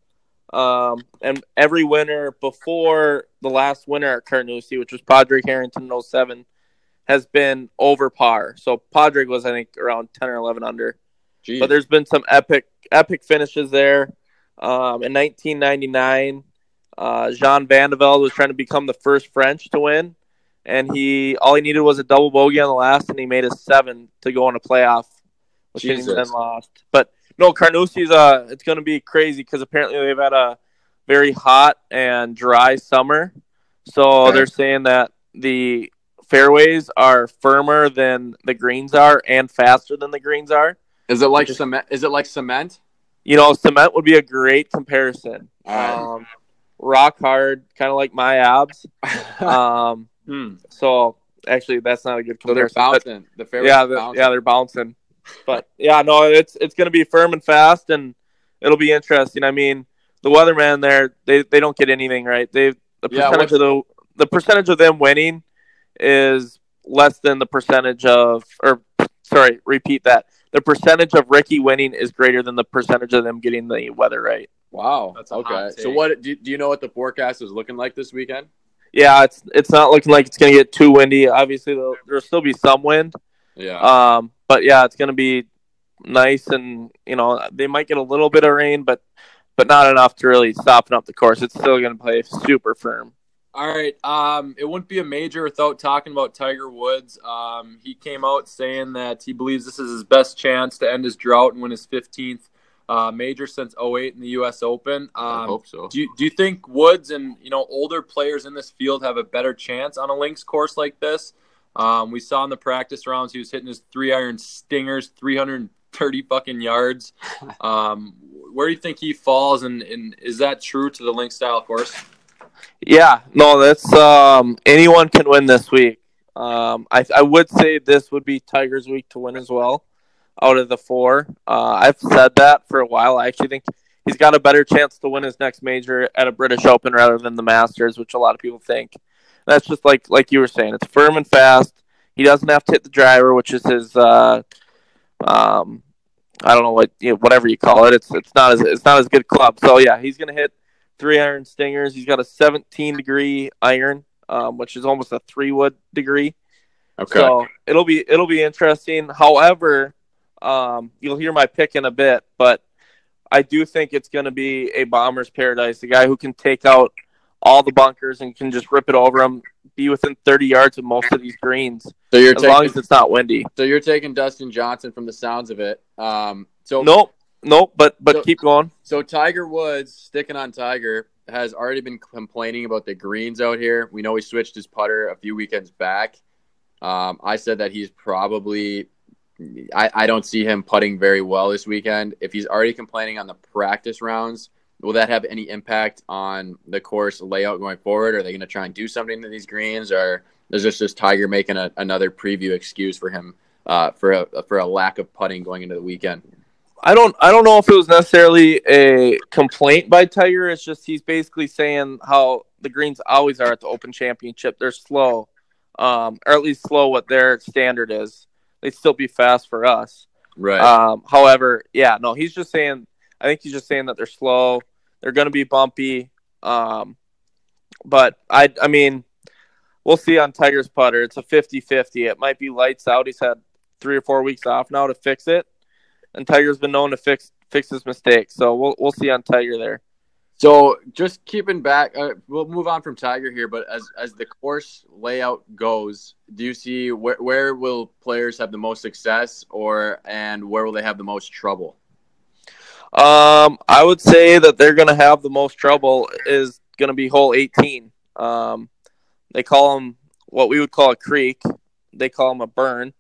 um, and every winner before the last winner at Carnoustie, which was Padraig Harrington in 07, has been over par. So Padraig was, I think, around 10 or 11 under. Jeez. But there's been some epic, epic finishes there. Um, in 1999, uh, Jean Van de Velde was trying to become the first French to win, and he all he needed was a double bogey on the last, and he made a seven to go on a playoff which Jesus. lost. But no, Carnoustie's uh, it's going to be crazy because apparently they've had a very hot and dry summer. So okay. they're saying that the fairways are firmer than the greens are and faster than the greens are. Is it like is, cement? Is it like cement? You know, cement would be a great comparison. Um, rock hard, kind of like my abs. um, hmm. So actually, that's not a good comparison. So they're bouncing. the fairways yeah, bouncing. yeah, they're bouncing but yeah, no, it's it's going to be firm and fast, and it'll be interesting. I mean, the weatherman there, they they don't get anything right. They the percentage yeah, of the the percentage of them winning is less than the percentage of, or sorry, repeat that. The percentage of Rickie winning is greater than the percentage of them getting the weather right. Wow. That's okay. So what do, do you know what the forecast is looking like this weekend? Yeah, it's it's not looking like it's going to get too windy. Obviously, there'll, there'll still be some wind. Yeah. Um, but yeah, it's going to be nice, and you know they might get a little bit of rain, but but not enough to really soften up the course. It's still going to play super firm. All right. Um, it wouldn't be a major without talking about Tiger Woods. Um, he came out saying that he believes this is his best chance to end his drought and win his 15th uh, major since 08 in the U.S. Open. Um, I hope so. Do you, do you think Woods and you know older players in this field have a better chance on a links course like this? Um, we saw in the practice rounds he was hitting his three iron stingers, 330 fucking yards. Um, where do you think he falls, and, and is that true to the link style course? Yeah, no, that's um, anyone can win this week. Um, I, I would say this would be Tiger's week to win as well, out of the four. Uh, I've said that for a while. I actually think he's got a better chance to win his next major at a British Open rather than the Masters, which a lot of people think. That's just like like you were saying. It's firm and fast. He doesn't have to hit the driver, which is his. Uh, um, I don't know what you know, whatever you call it. It's it's not as it's not as good club. So yeah, he's gonna hit three iron stingers. He's got a 17 degree iron, um, which is almost a three wood degree, Okay. So it'll be it'll be interesting. However, um, you'll hear my pick in a bit, but I do think it's going to be a bomber's paradise. The guy who can take out all the bunkers and can just rip it over them, be within 30 yards of most of these greens, so you're as long as it's not windy. so you're taking Dustin Johnson from the sounds of it. Um, so Nope, nope. But but So- keep going. So Tiger Woods, sticking on Tiger, has already been complaining about the greens out here. We know he switched his putter a few weekends back. Um, I said that he's probably. I, I don't see him putting very well this weekend. If he's already complaining on the practice rounds, will that have any impact on the course layout going forward? Are they going to try and do something to these greens, or is this just Tiger making a, another preview excuse for him uh, for a for a lack of putting going into the weekend? I don't I don't know if it was necessarily a complaint by Tiger. It's just he's basically saying how the greens always are at the Open Championship. They're slow, um, or at least slow what their standard is. They'd still be fast for us. Right. Um, however, yeah, no, he's just saying. I think he's just saying that they're slow. They're going to be bumpy. Um, but I, I mean, we'll see on Tiger's putter. It's a 50-50. It might be lights out. He's had three or four weeks off now to fix it, and Tiger's been known to fix fix his mistakes. So we'll we'll see on Tiger there. So just keeping back, uh, we'll move on from Tiger here. But as as the course layout goes, do you see where where will players have the most success, or and where will they have the most trouble? Um, I would say that they're going to have the most trouble is going to be hole 18. Um, they call them what we would call a creek. They call them a burn.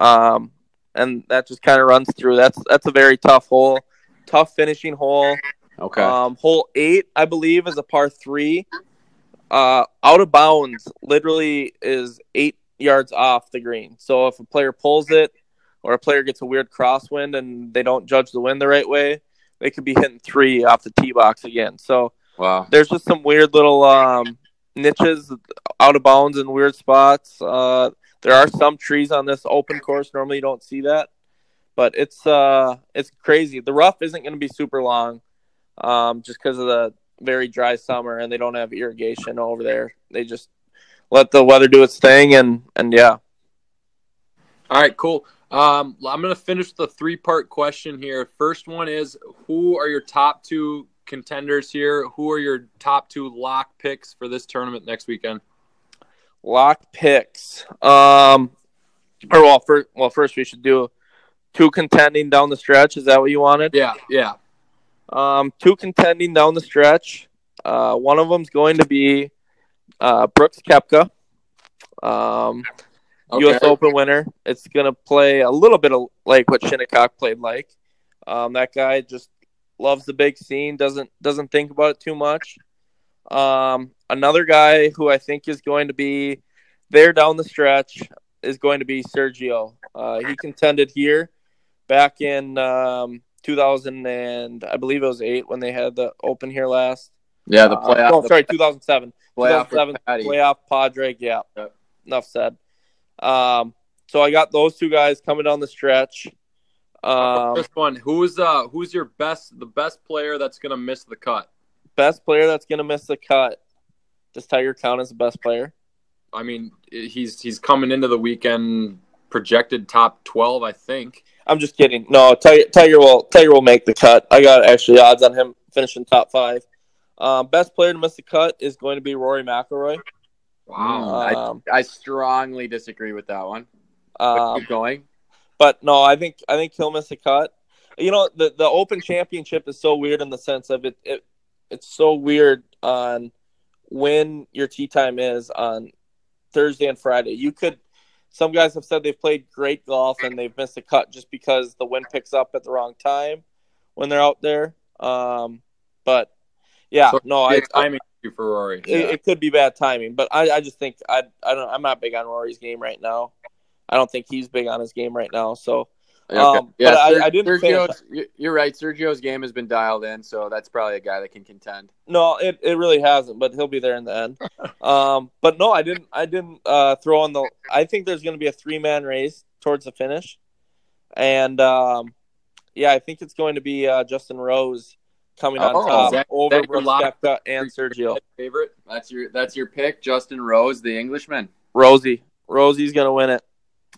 Um, and that just kind of runs through. That's that's a very tough hole, tough finishing hole. Okay. Um, hole eight, I believe, is a par three. Uh, out of bounds, literally is eight yards off the green. So if a player pulls it, or a player gets a weird crosswind and they don't judge the wind the right way, they could be hitting three off the tee box again. So wow. there's just some weird little um, niches out of bounds in weird spots. Uh, there are some trees on this open course. Normally, you don't see that, but it's uh, it's crazy. The rough isn't going to be super long, um, just because of the very dry summer, and they don't have irrigation over there. They just let the weather do its thing, and and yeah. All right, cool. Um, I'm going to finish the three part question here. First one is Who are your top two contenders here? Who are your top two lock picks for this tournament next weekend? Lock picks. Um, or well, first, well, first we should do two contending down the stretch. Is that what you wanted? Yeah, yeah. Um, two contending down the stretch. Uh, one of them's going to be uh, Brooks Koepka, um, Okay. U.S. Open winner. It's going to play a little bit of like what Shinnecock played like. Um, that guy just loves the big scene. Doesn't doesn't think about it too much. Um, another guy who I think is going to be there down the stretch is going to be Sergio. Uh, he contended here back in um, 2000 and I believe it was eight when they had the Open here last. Yeah, the Uh, playoff. oh, the sorry, 2007. playoff for 2007 playoff Padre. Yeah. Yep. Enough said. Um, so I got those two guys coming down the stretch. Um, First one. Who's uh who's your best the best player that's going to miss the cut? best player that's going to miss the cut. Does Tiger count as the best player? I mean, he's he's coming into the weekend projected top 12, I think. I'm just kidding. No, Tiger, Tiger will Tiger will make the cut. I got actually odds on him finishing top five. Um, best player to miss the cut is going to be Rory McIlroy. Wow. I, Um, I strongly disagree with that one. Um, keep going. but no, I think I think he'll miss a cut. You know, the the Open Championship is so weird in the sense of it. it it's so weird on when your tea time is on Thursday and Friday. You could. Some guys have said they've played great golf and they've missed a cut just because the wind picks up at the wrong time when they're out there. Um, but yeah, So no, I, I timing for Rory. it, Yeah. it could be bad timing, but I, I just think I I don't I'm not big on Rory's game right now. I don't think he's big on his game right now. So um, but I- I didn't Sergio's, you- you're right. Sergio's game has been dialed in, so that's probably a guy that can contend. no, it, it really hasn't, but he'll be there in the end. um, but no, I didn't I didn't uh, throw on the. I think there's going to be a three man race towards the finish, and um, yeah, I think it's going to be uh, Justin Rose coming on Oh, top that- over that your Brooks lock? Koepka and Sergio favorite. That's your that's your pick, Justin Rose, the Englishman. Rosie Rosie's gonna win it.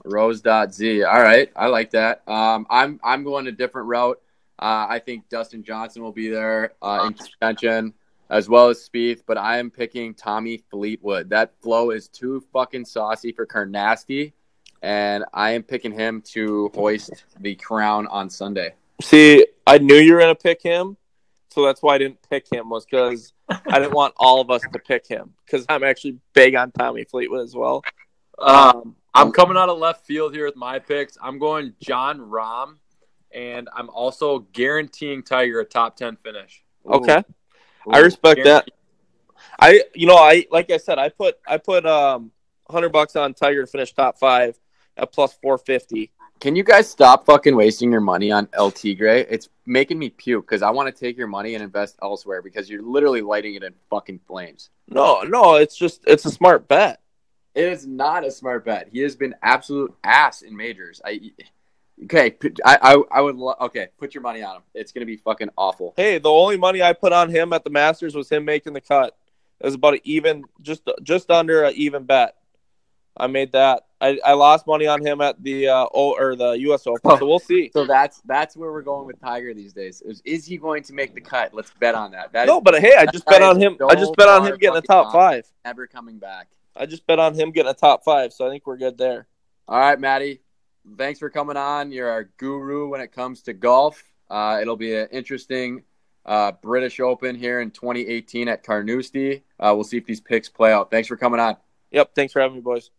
Rose.z. All right, I like that. Um, I'm I'm going a different route. Uh, I think Dustin Johnson will be there uh, in contention as well as Spieth, but I am picking Tommy Fleetwood. That flow is too fucking saucy for Carnasty, and I am picking him to hoist the crown on Sunday. See, I knew you were gonna pick him, so that's why I didn't pick him. Was because I didn't want all of us to pick him because I'm actually big on Tommy Fleetwood as well. Um, I'm coming out of left field here with my picks. I'm going Jon Rahm, and I'm also guaranteeing Tiger a top ten finish. Okay, I respect that. I you know I like I said I put I put um hundred bucks on Tiger to finish top five at plus four fifty. Can you guys stop fucking wasting your money on LT Gray? It's making me puke because I want to take your money and invest elsewhere because you're literally lighting it in fucking flames. No, no, it's just it's a smart bet. It is not a smart bet. He has been absolute ass in majors. I okay. I I would lo- okay. Put your money on him. It's gonna be fucking awful. Hey, the only money I put on him at the Masters was him making the cut. It was about an even, just just under an even bet. I made that. I, I lost money on him at the uh, o, or the U.S. Open, so we'll see. So that's that's where we're going with Tiger these days. Is, is he going to make the cut? Let's bet on that. That No, is but hey, I just bet on him. so I just bet on him getting a top five. never coming back. I just bet on him getting a top five, so I think we're good there. All right, Maddie. Thanks for coming on. You're our guru when it comes to golf. Uh, it'll be an interesting uh, British Open here in 2018 at Carnoustie. Uh, we'll see if these picks play out. Thanks for coming on. Yep. Thanks for having me, boys.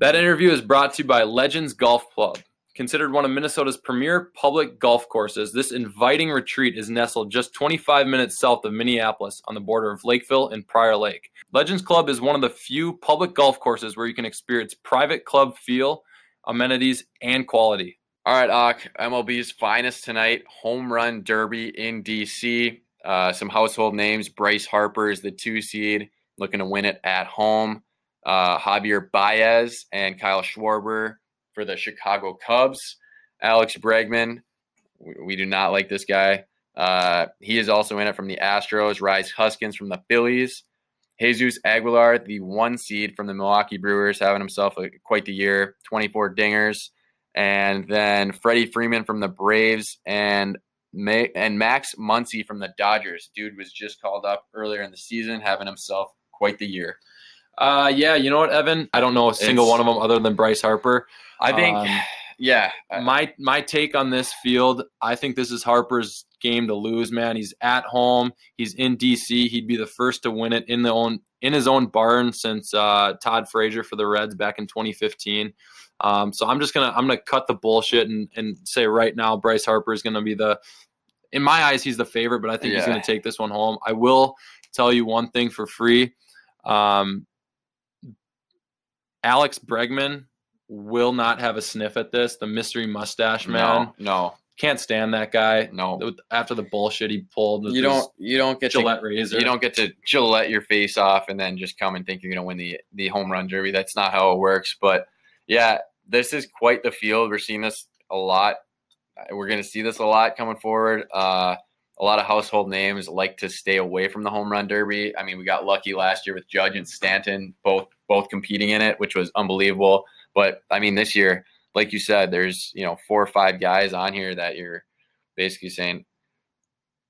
That interview is brought to you by Legends Golf Club. Considered one of Minnesota's premier public golf courses, this inviting retreat is nestled just 25 minutes south of Minneapolis on the border of Lakeville and Prior Lake. Legends Club is one of the few public golf courses where you can experience private club feel, amenities, and quality. All right, Ak, MLB's finest tonight, home run derby in DC. Uh, some household names. Bryce Harper is the two seed, looking to win it at home. Uh, Javier Baez and Kyle Schwarber for the Chicago Cubs. Alex Bregman, we, we do not like this guy. Uh, he is also in it from the Astros. Rise Hoskins from the Phillies. Jesus Aguilar, the one seed from the Milwaukee Brewers, having himself a, quite the year. 24 dingers and then Freddie Freeman from the Braves and Ma- and Max Muncy from the Dodgers. Dude was just called up earlier in the season, having himself quite the year. Uh, yeah, you know what, Evan? I don't know a single It's- one of them other than Bryce Harper. I think, Um, yeah, my my take on this field, I think this is Harper's game to lose, man. He's at home. He's in DC. He'd be the first to win it in the own in his own barn since uh, Todd Frazier for the Reds back in 2015. Um, so I'm just gonna I'm gonna cut the bullshit and, and say right now Bryce Harper is gonna be the in my eyes he's the favorite, but I think he's gonna take this one home. I will tell you one thing for free. Um, Alex Bregman will not have a sniff at this. The mystery mustache man no, can't stand that guy. no, no. After the bullshit he pulled, You don't, you don't get to Gillette razor. you don't get to Gillette your face off and then just come and think you're going to win the the home run derby. That's not how it works. But yeah, this is quite the field. We're seeing this a lot. We're going to see this a lot coming forward. Uh, a lot of household names like to stay away from the home run derby. I mean, we got lucky last year with Judge and Stanton both both competing in it, which was unbelievable. But I mean, this year, like you said, there's you know four or five guys on here that you're basically saying,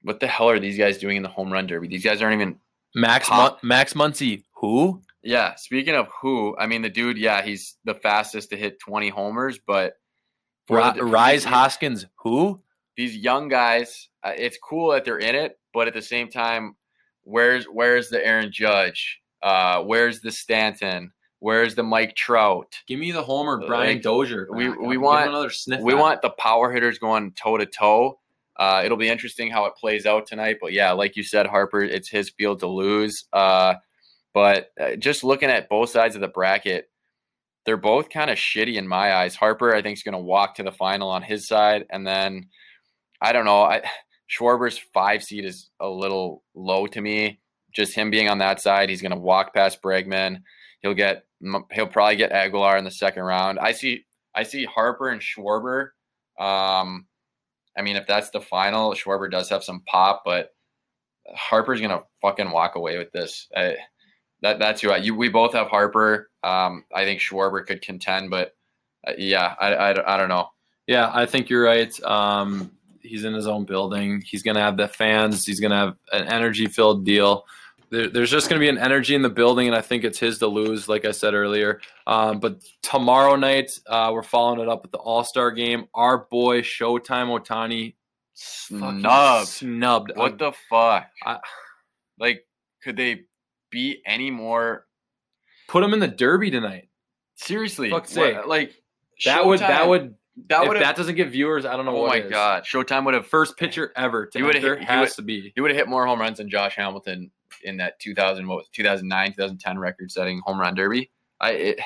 what the hell are these guys doing in the home run derby? These guys aren't even Max Mun- Max Muncy. Who? Yeah, speaking of who, I mean the dude, yeah, he's the fastest to hit 20 homers, but for Ri- the- Rise Hoskins. Who? These young guys, uh, it's cool that they're in it, but at the same time, where's where's the Aaron Judge? Uh, where's the Stanton? Where's the Mike Trout? Give me the homer, Brian Like, Dozier. we- we want- another sniff. We it. want the power hitters going toe to toe. Uh, it'll be interesting how it plays out tonight. But yeah, like you said, Harper, it's his field to lose. Uh, but uh, just looking at both sides of the bracket, they're both kind of shitty in my eyes. Harper, I think, is going to walk to the final on his side, and then I don't know. I Schwarber's five seed is a little low to me. Just him being on that side, he's going to walk past Bregman. He'll get he'll probably get Aguilar in the second round. I see I see Harper and Schwarber. Um, I mean, if that's the final, Schwarber does have some pop, but Harper's gonna fucking walk away with this. I, that that's who I, you. We both have Harper. Um, I think Schwarber could contend, but uh, yeah, I, I, I don't know. Yeah, I think you're right. Um, he's in his own building. He's going to have the fans. He's going to have an energy filled deal. There, there's just going to be an energy in the building, and I think it's his to lose, like I said earlier. Um, but tomorrow night, uh, we're following it up with the All Star game. Our boy Showtime Ohtani Snubbed. snubbed. What the fuck? I- like, could they be any more? Put him in the Derby tonight. Seriously, Fuck's what- like That would that would that if would that doesn't get viewers, I don't know Oh what my god, Showtime would have First pitcher ever to He would've enter hit- he would- to be. he would have hit more home runs than Josh Hamilton in that 2000 what was it, 2009 2010 record setting home run derby. I it,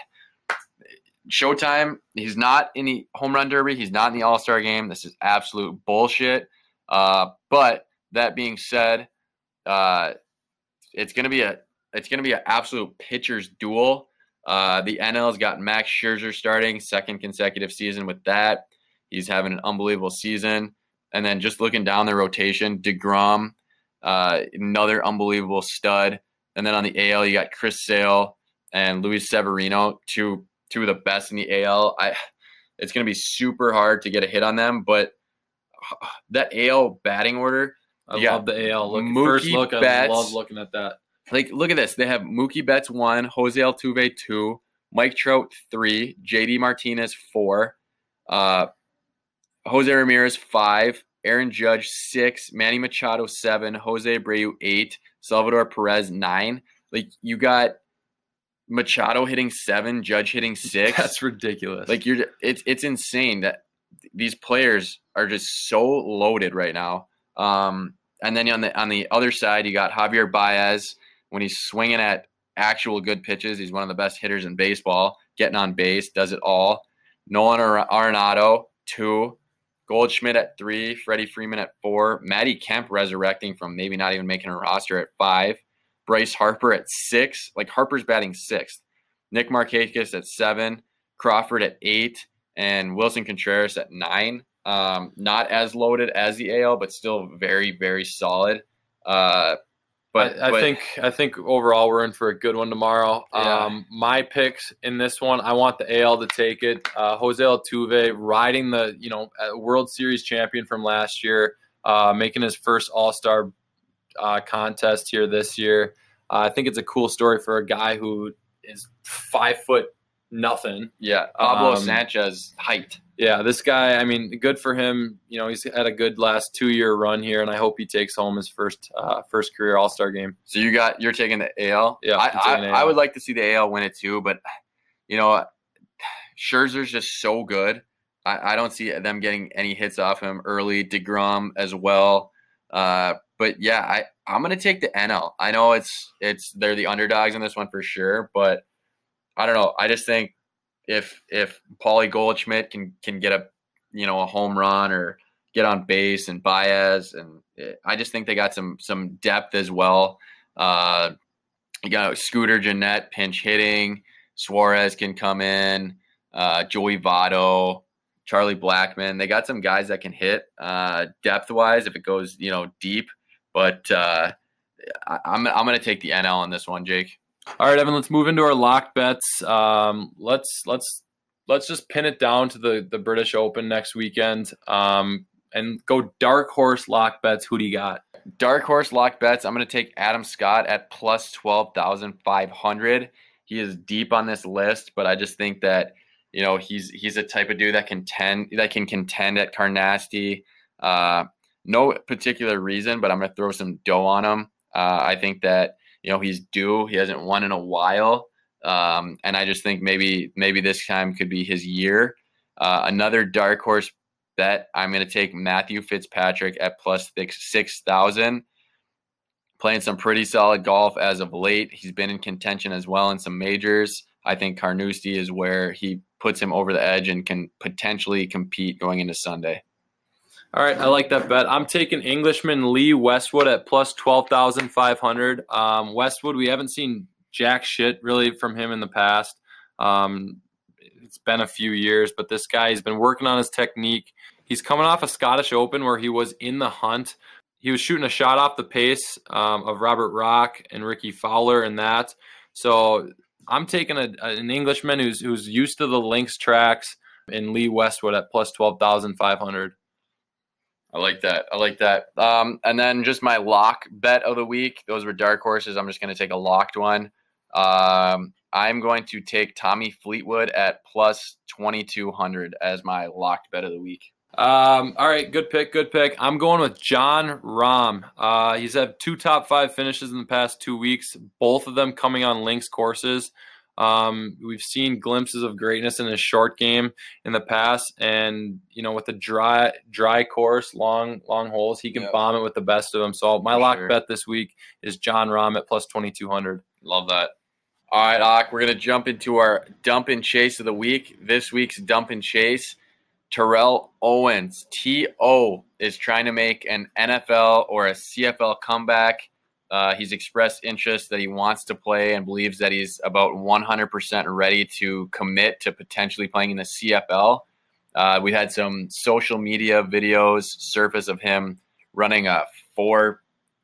Showtime, he's not in the home run derby. He's not in the All Star game. This is absolute bullshit. Uh, but that being said, uh, it's gonna be a it's gonna be an absolute pitcher's duel. Uh, the NL's got Max Scherzer starting second consecutive season with that. He's having an unbelievable season. And then just looking down the rotation, DeGrom, uh, another unbelievable stud. And then on the AL, you got Chris Sale and Luis Severino, two two of the best in the AL. I it's going to be super hard to get a hit on them, but that AL batting order, I Yeah. love the AL. Look, Mookie first look, I Betts. love looking at that. like look at this. They have Mookie Betts one, Jose Altuve two, Mike Trout three, JD Martinez four, uh, Jose Ramirez five, Aaron Judge six, Manny Machado seven, Jose Abreu eight, Salvador Perez nine. Like you got Machado hitting seven, Judge hitting six. That's ridiculous. Like you're, it's it's insane that these players are just so loaded right now. Um, and then on the on the other side, you got Javier Baez when he's swinging at actual good pitches. He's one of the best hitters in baseball. Getting on base, does it all. Nolan Ar- Arenado two, Goldschmidt at three, Freddie Freeman at four, Matty Kemp resurrecting from maybe not even making a roster at five, Bryce Harper at six. Like Harper's batting sixth. Nick Markakis at seven, Crawford at eight, and Willson Contreras at nine. Um, not as loaded as the AL, but still very, very solid. Uh, but I, I but- think I think overall we're in for a good one tomorrow. Yeah. Um, my picks in this one, I want the AL to take it. Uh, Jose Altuve riding the you know World Series champion from last year, uh, making his first All Star uh, contest here this year. Uh, I think it's a cool story for a guy who is five foot nothing. yeah, Pablo um, Sanchez height. Yeah, this guy, I mean, good for him. You know, he's had a good last two year run here, and I hope he takes home his first uh, first career All Star game. So you got you're taking the AL. Yeah, I, I, AL. I would like to see the AL win it too, but you know, Scherzer's just so good. I, I don't see them getting any hits off him early. Degrom as well. Uh, but yeah, I I'm gonna take the NL. I know it's it's they're the underdogs in this one for sure, but I don't know. I just think if if Paulie Goldschmidt can can get a you know a home run or get on base and Baez and eh, I just think they got some some depth as well. Uh, you got Scooter Gennett pinch hitting. Suarez can come in. Uh, Joey Votto, Charlie Blackmon. They got some guys that can hit uh, depth wise if it goes you know deep. But uh, I, I'm I'm gonna take the NL on this one, Jake. All right, Evan, let's move into our lock bets. Um, let's let's let's just pin it down to the the British Open next weekend. Um, and go dark horse lock bets. Who do you got? Dark horse lock bets. I'm going to take Adam Scott at plus 12,500. He is deep on this list, but I just think that, you know, he's he's a type of dude that can tend that can contend at Carnasty. Uh, no particular reason, but I'm going to throw some dough on him. Uh, I think that, you know, he's due. He hasn't won in a while. Um, and I just think maybe maybe this time could be his year. Uh, another dark horse bet. I'm going to take Matthew Fitzpatrick at plus six thousand. Playing some pretty solid golf as of late. He's been in contention as well in some majors. I think Carnoustie is where he puts him over the edge and can potentially compete going into Sunday. All right, I like that bet. I'm taking Englishman Lee Westwood at plus twelve thousand five hundred. Um, Westwood, we haven't seen jack shit really from him in the past. Um, it's been a few years, but this guy he's been working on his technique. He's coming off a Scottish Open where he was in the hunt. He was shooting a shot off the pace um, of Robert Rock and Rickie Fowler in that. So I'm taking a, an Englishman who's who's used to the links tracks in Lee Westwood at plus twelve thousand five hundred. I like that. I like that. Um, and then just my lock bet of the week. Those were dark horses. I'm just going to take a locked one. Um, I'm going to take Tommy Fleetwood at plus 2200 as my locked bet of the week. Um, all right, good pick, good pick. I'm going with Jon Rahm. Uh, he's had two top five finishes in the past two weeks, both of them coming on links courses. Um, we've seen glimpses of greatness in his short game in the past, and you know, with the dry dry course, long long holes, he can Yep. bomb it with the best of them. So my For lock sure. bet this week is Jon Rahm at plus twenty two hundred. Love that. All right, Ak, we're going to jump into our dump and chase of the week. This week's dump and chase, Terrell Owens, TO, is trying to make an NFL or a CFL comeback. Uh, he's expressed interest that he wants to play and believes that he's about 100% ready to commit to potentially playing in the CFL. Uh, we had some social media videos surface of him running a four,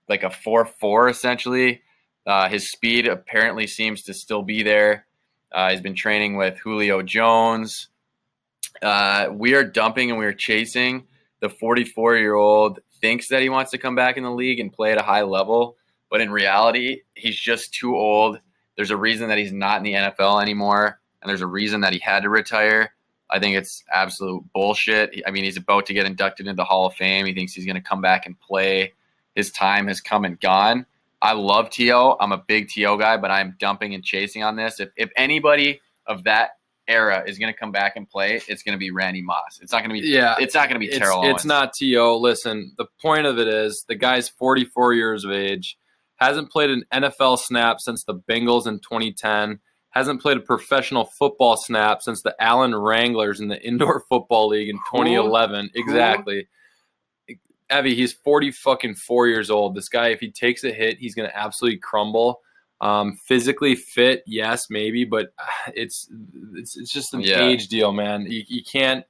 like a four four essentially. Uh, his speed apparently seems to still be there. Uh, he's been training with Julio Jones. Uh, we are dumping and we are chasing. The 44 year old thinks that he wants to come back in the league and play at a high level, but in reality, he's just too old. There's a reason that he's not in the NFL anymore, and there's a reason that he had to retire. I think it's absolute bullshit. I mean, he's about to get inducted into the Hall of Fame. He thinks he's going to come back and play. His time has come and gone. I love To. I'm a big To guy, but I'm dumping and chasing on this. If if anybody of that era is going to come back and play, it's going to be Randy Moss. It's not going to be. Yeah, It's not going to be it's, Terrell. it's Owens. not To. Listen, the point of it is the guy's 44 years of age, hasn't played an NFL snap since the Bengals in 2010, hasn't played a professional football snap since the Allen Wranglers in the Indoor Football League in 2011. Exactly. Evie, he's 40 fucking four years old. This guy, if he takes a hit, he's going to absolutely crumble. Um, physically fit, yes, maybe, but uh, it's it's, it's just an Yeah. age deal, man. You, you can't.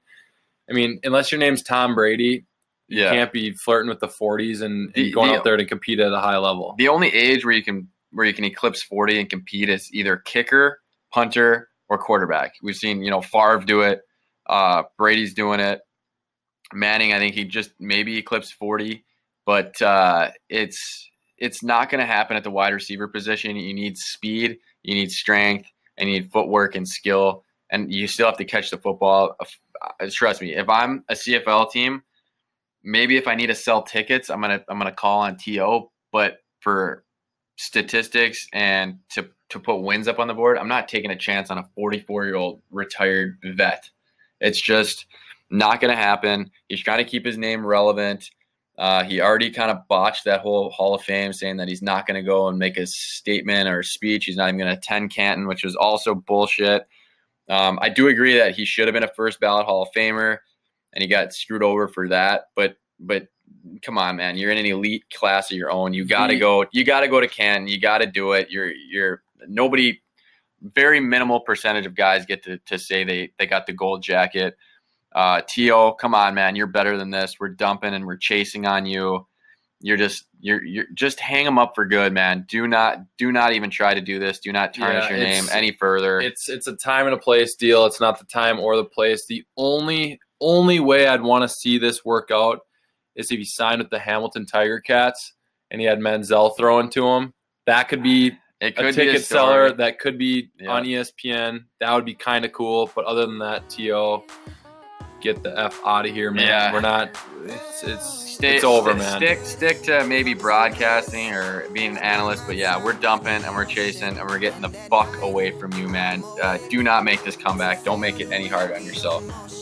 I mean, unless your name's Tom Brady, you Yeah. can't be flirting with the 40s and, and The- going the- out there to compete at a high level. The only age where you can where you can eclipse 40 and compete is either kicker, punter, or quarterback. We've seen, you know, Favre do it. Uh, Brady's doing it. Manning, I think he just maybe eclipsed 40, but uh, it's it's not going to happen at the wide receiver position. You need speed, you need strength, and you need footwork and skill, and you still have to catch the football. Uh, Trust me, if I'm a CFL team, maybe if I need to sell tickets, I'm gonna I'm gonna call on To. But for statistics and to to put wins up on the board, I'm not taking a chance on a 44 year old retired vet. It's just not to happen. He's trying to keep his name relevant. Uh, he already kind of botched that whole Hall of Fame, saying that he's not going to go and make a statement or a speech. He's not even going to attend Canton, which was also bullshit. Um, I do agree that he should have been a first ballot Hall of Famer, and he got screwed over for that. But but come on, man, you're in an elite class of your own. You got to go. You got to go to Canton. You got to do it. You're you're nobody. Very minimal percentage of guys get to, to say they they got the gold jacket. Uh, To, come on, man, you're better than this. We're dumping and we're chasing on you. You're just you're you're just hang them up for good, man. Do not do not even try to do this. Do not tarnish Yeah, your name any further. It's it's a time and a place deal. It's not the time or the place. The only only way I'd want to see this work out is if he signed with the Hamilton Tiger Cats and he had Manziel thrown to him. That could be It a could be ticket seller. That could be Yeah. on ESPN. That would be kind of cool. But other than that, To, get the f out of here, man. Yeah. We're not. It's it's Stay, it's over, st- man. Stick stick to maybe broadcasting or being an analyst, but yeah, we're dumping and we're chasing and we're getting the fuck away from you, man. Uh, do not make this comeback. Don't make it any harder on yourself.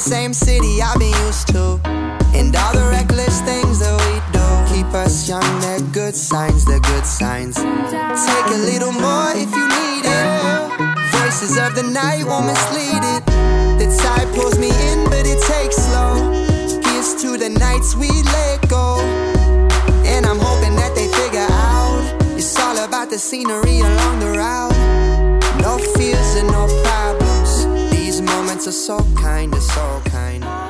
same city I've been used to. And all the reckless things that we do keep us young, they're good signs, they're good signs. Take a little more if you need it. Voices of the night won't mislead it. The tide pulls me in, but it takes slow. Here's to the nights we let go. And I'm hoping that they figure out it's all about the scenery along the route. No fears are so kind, are so kind.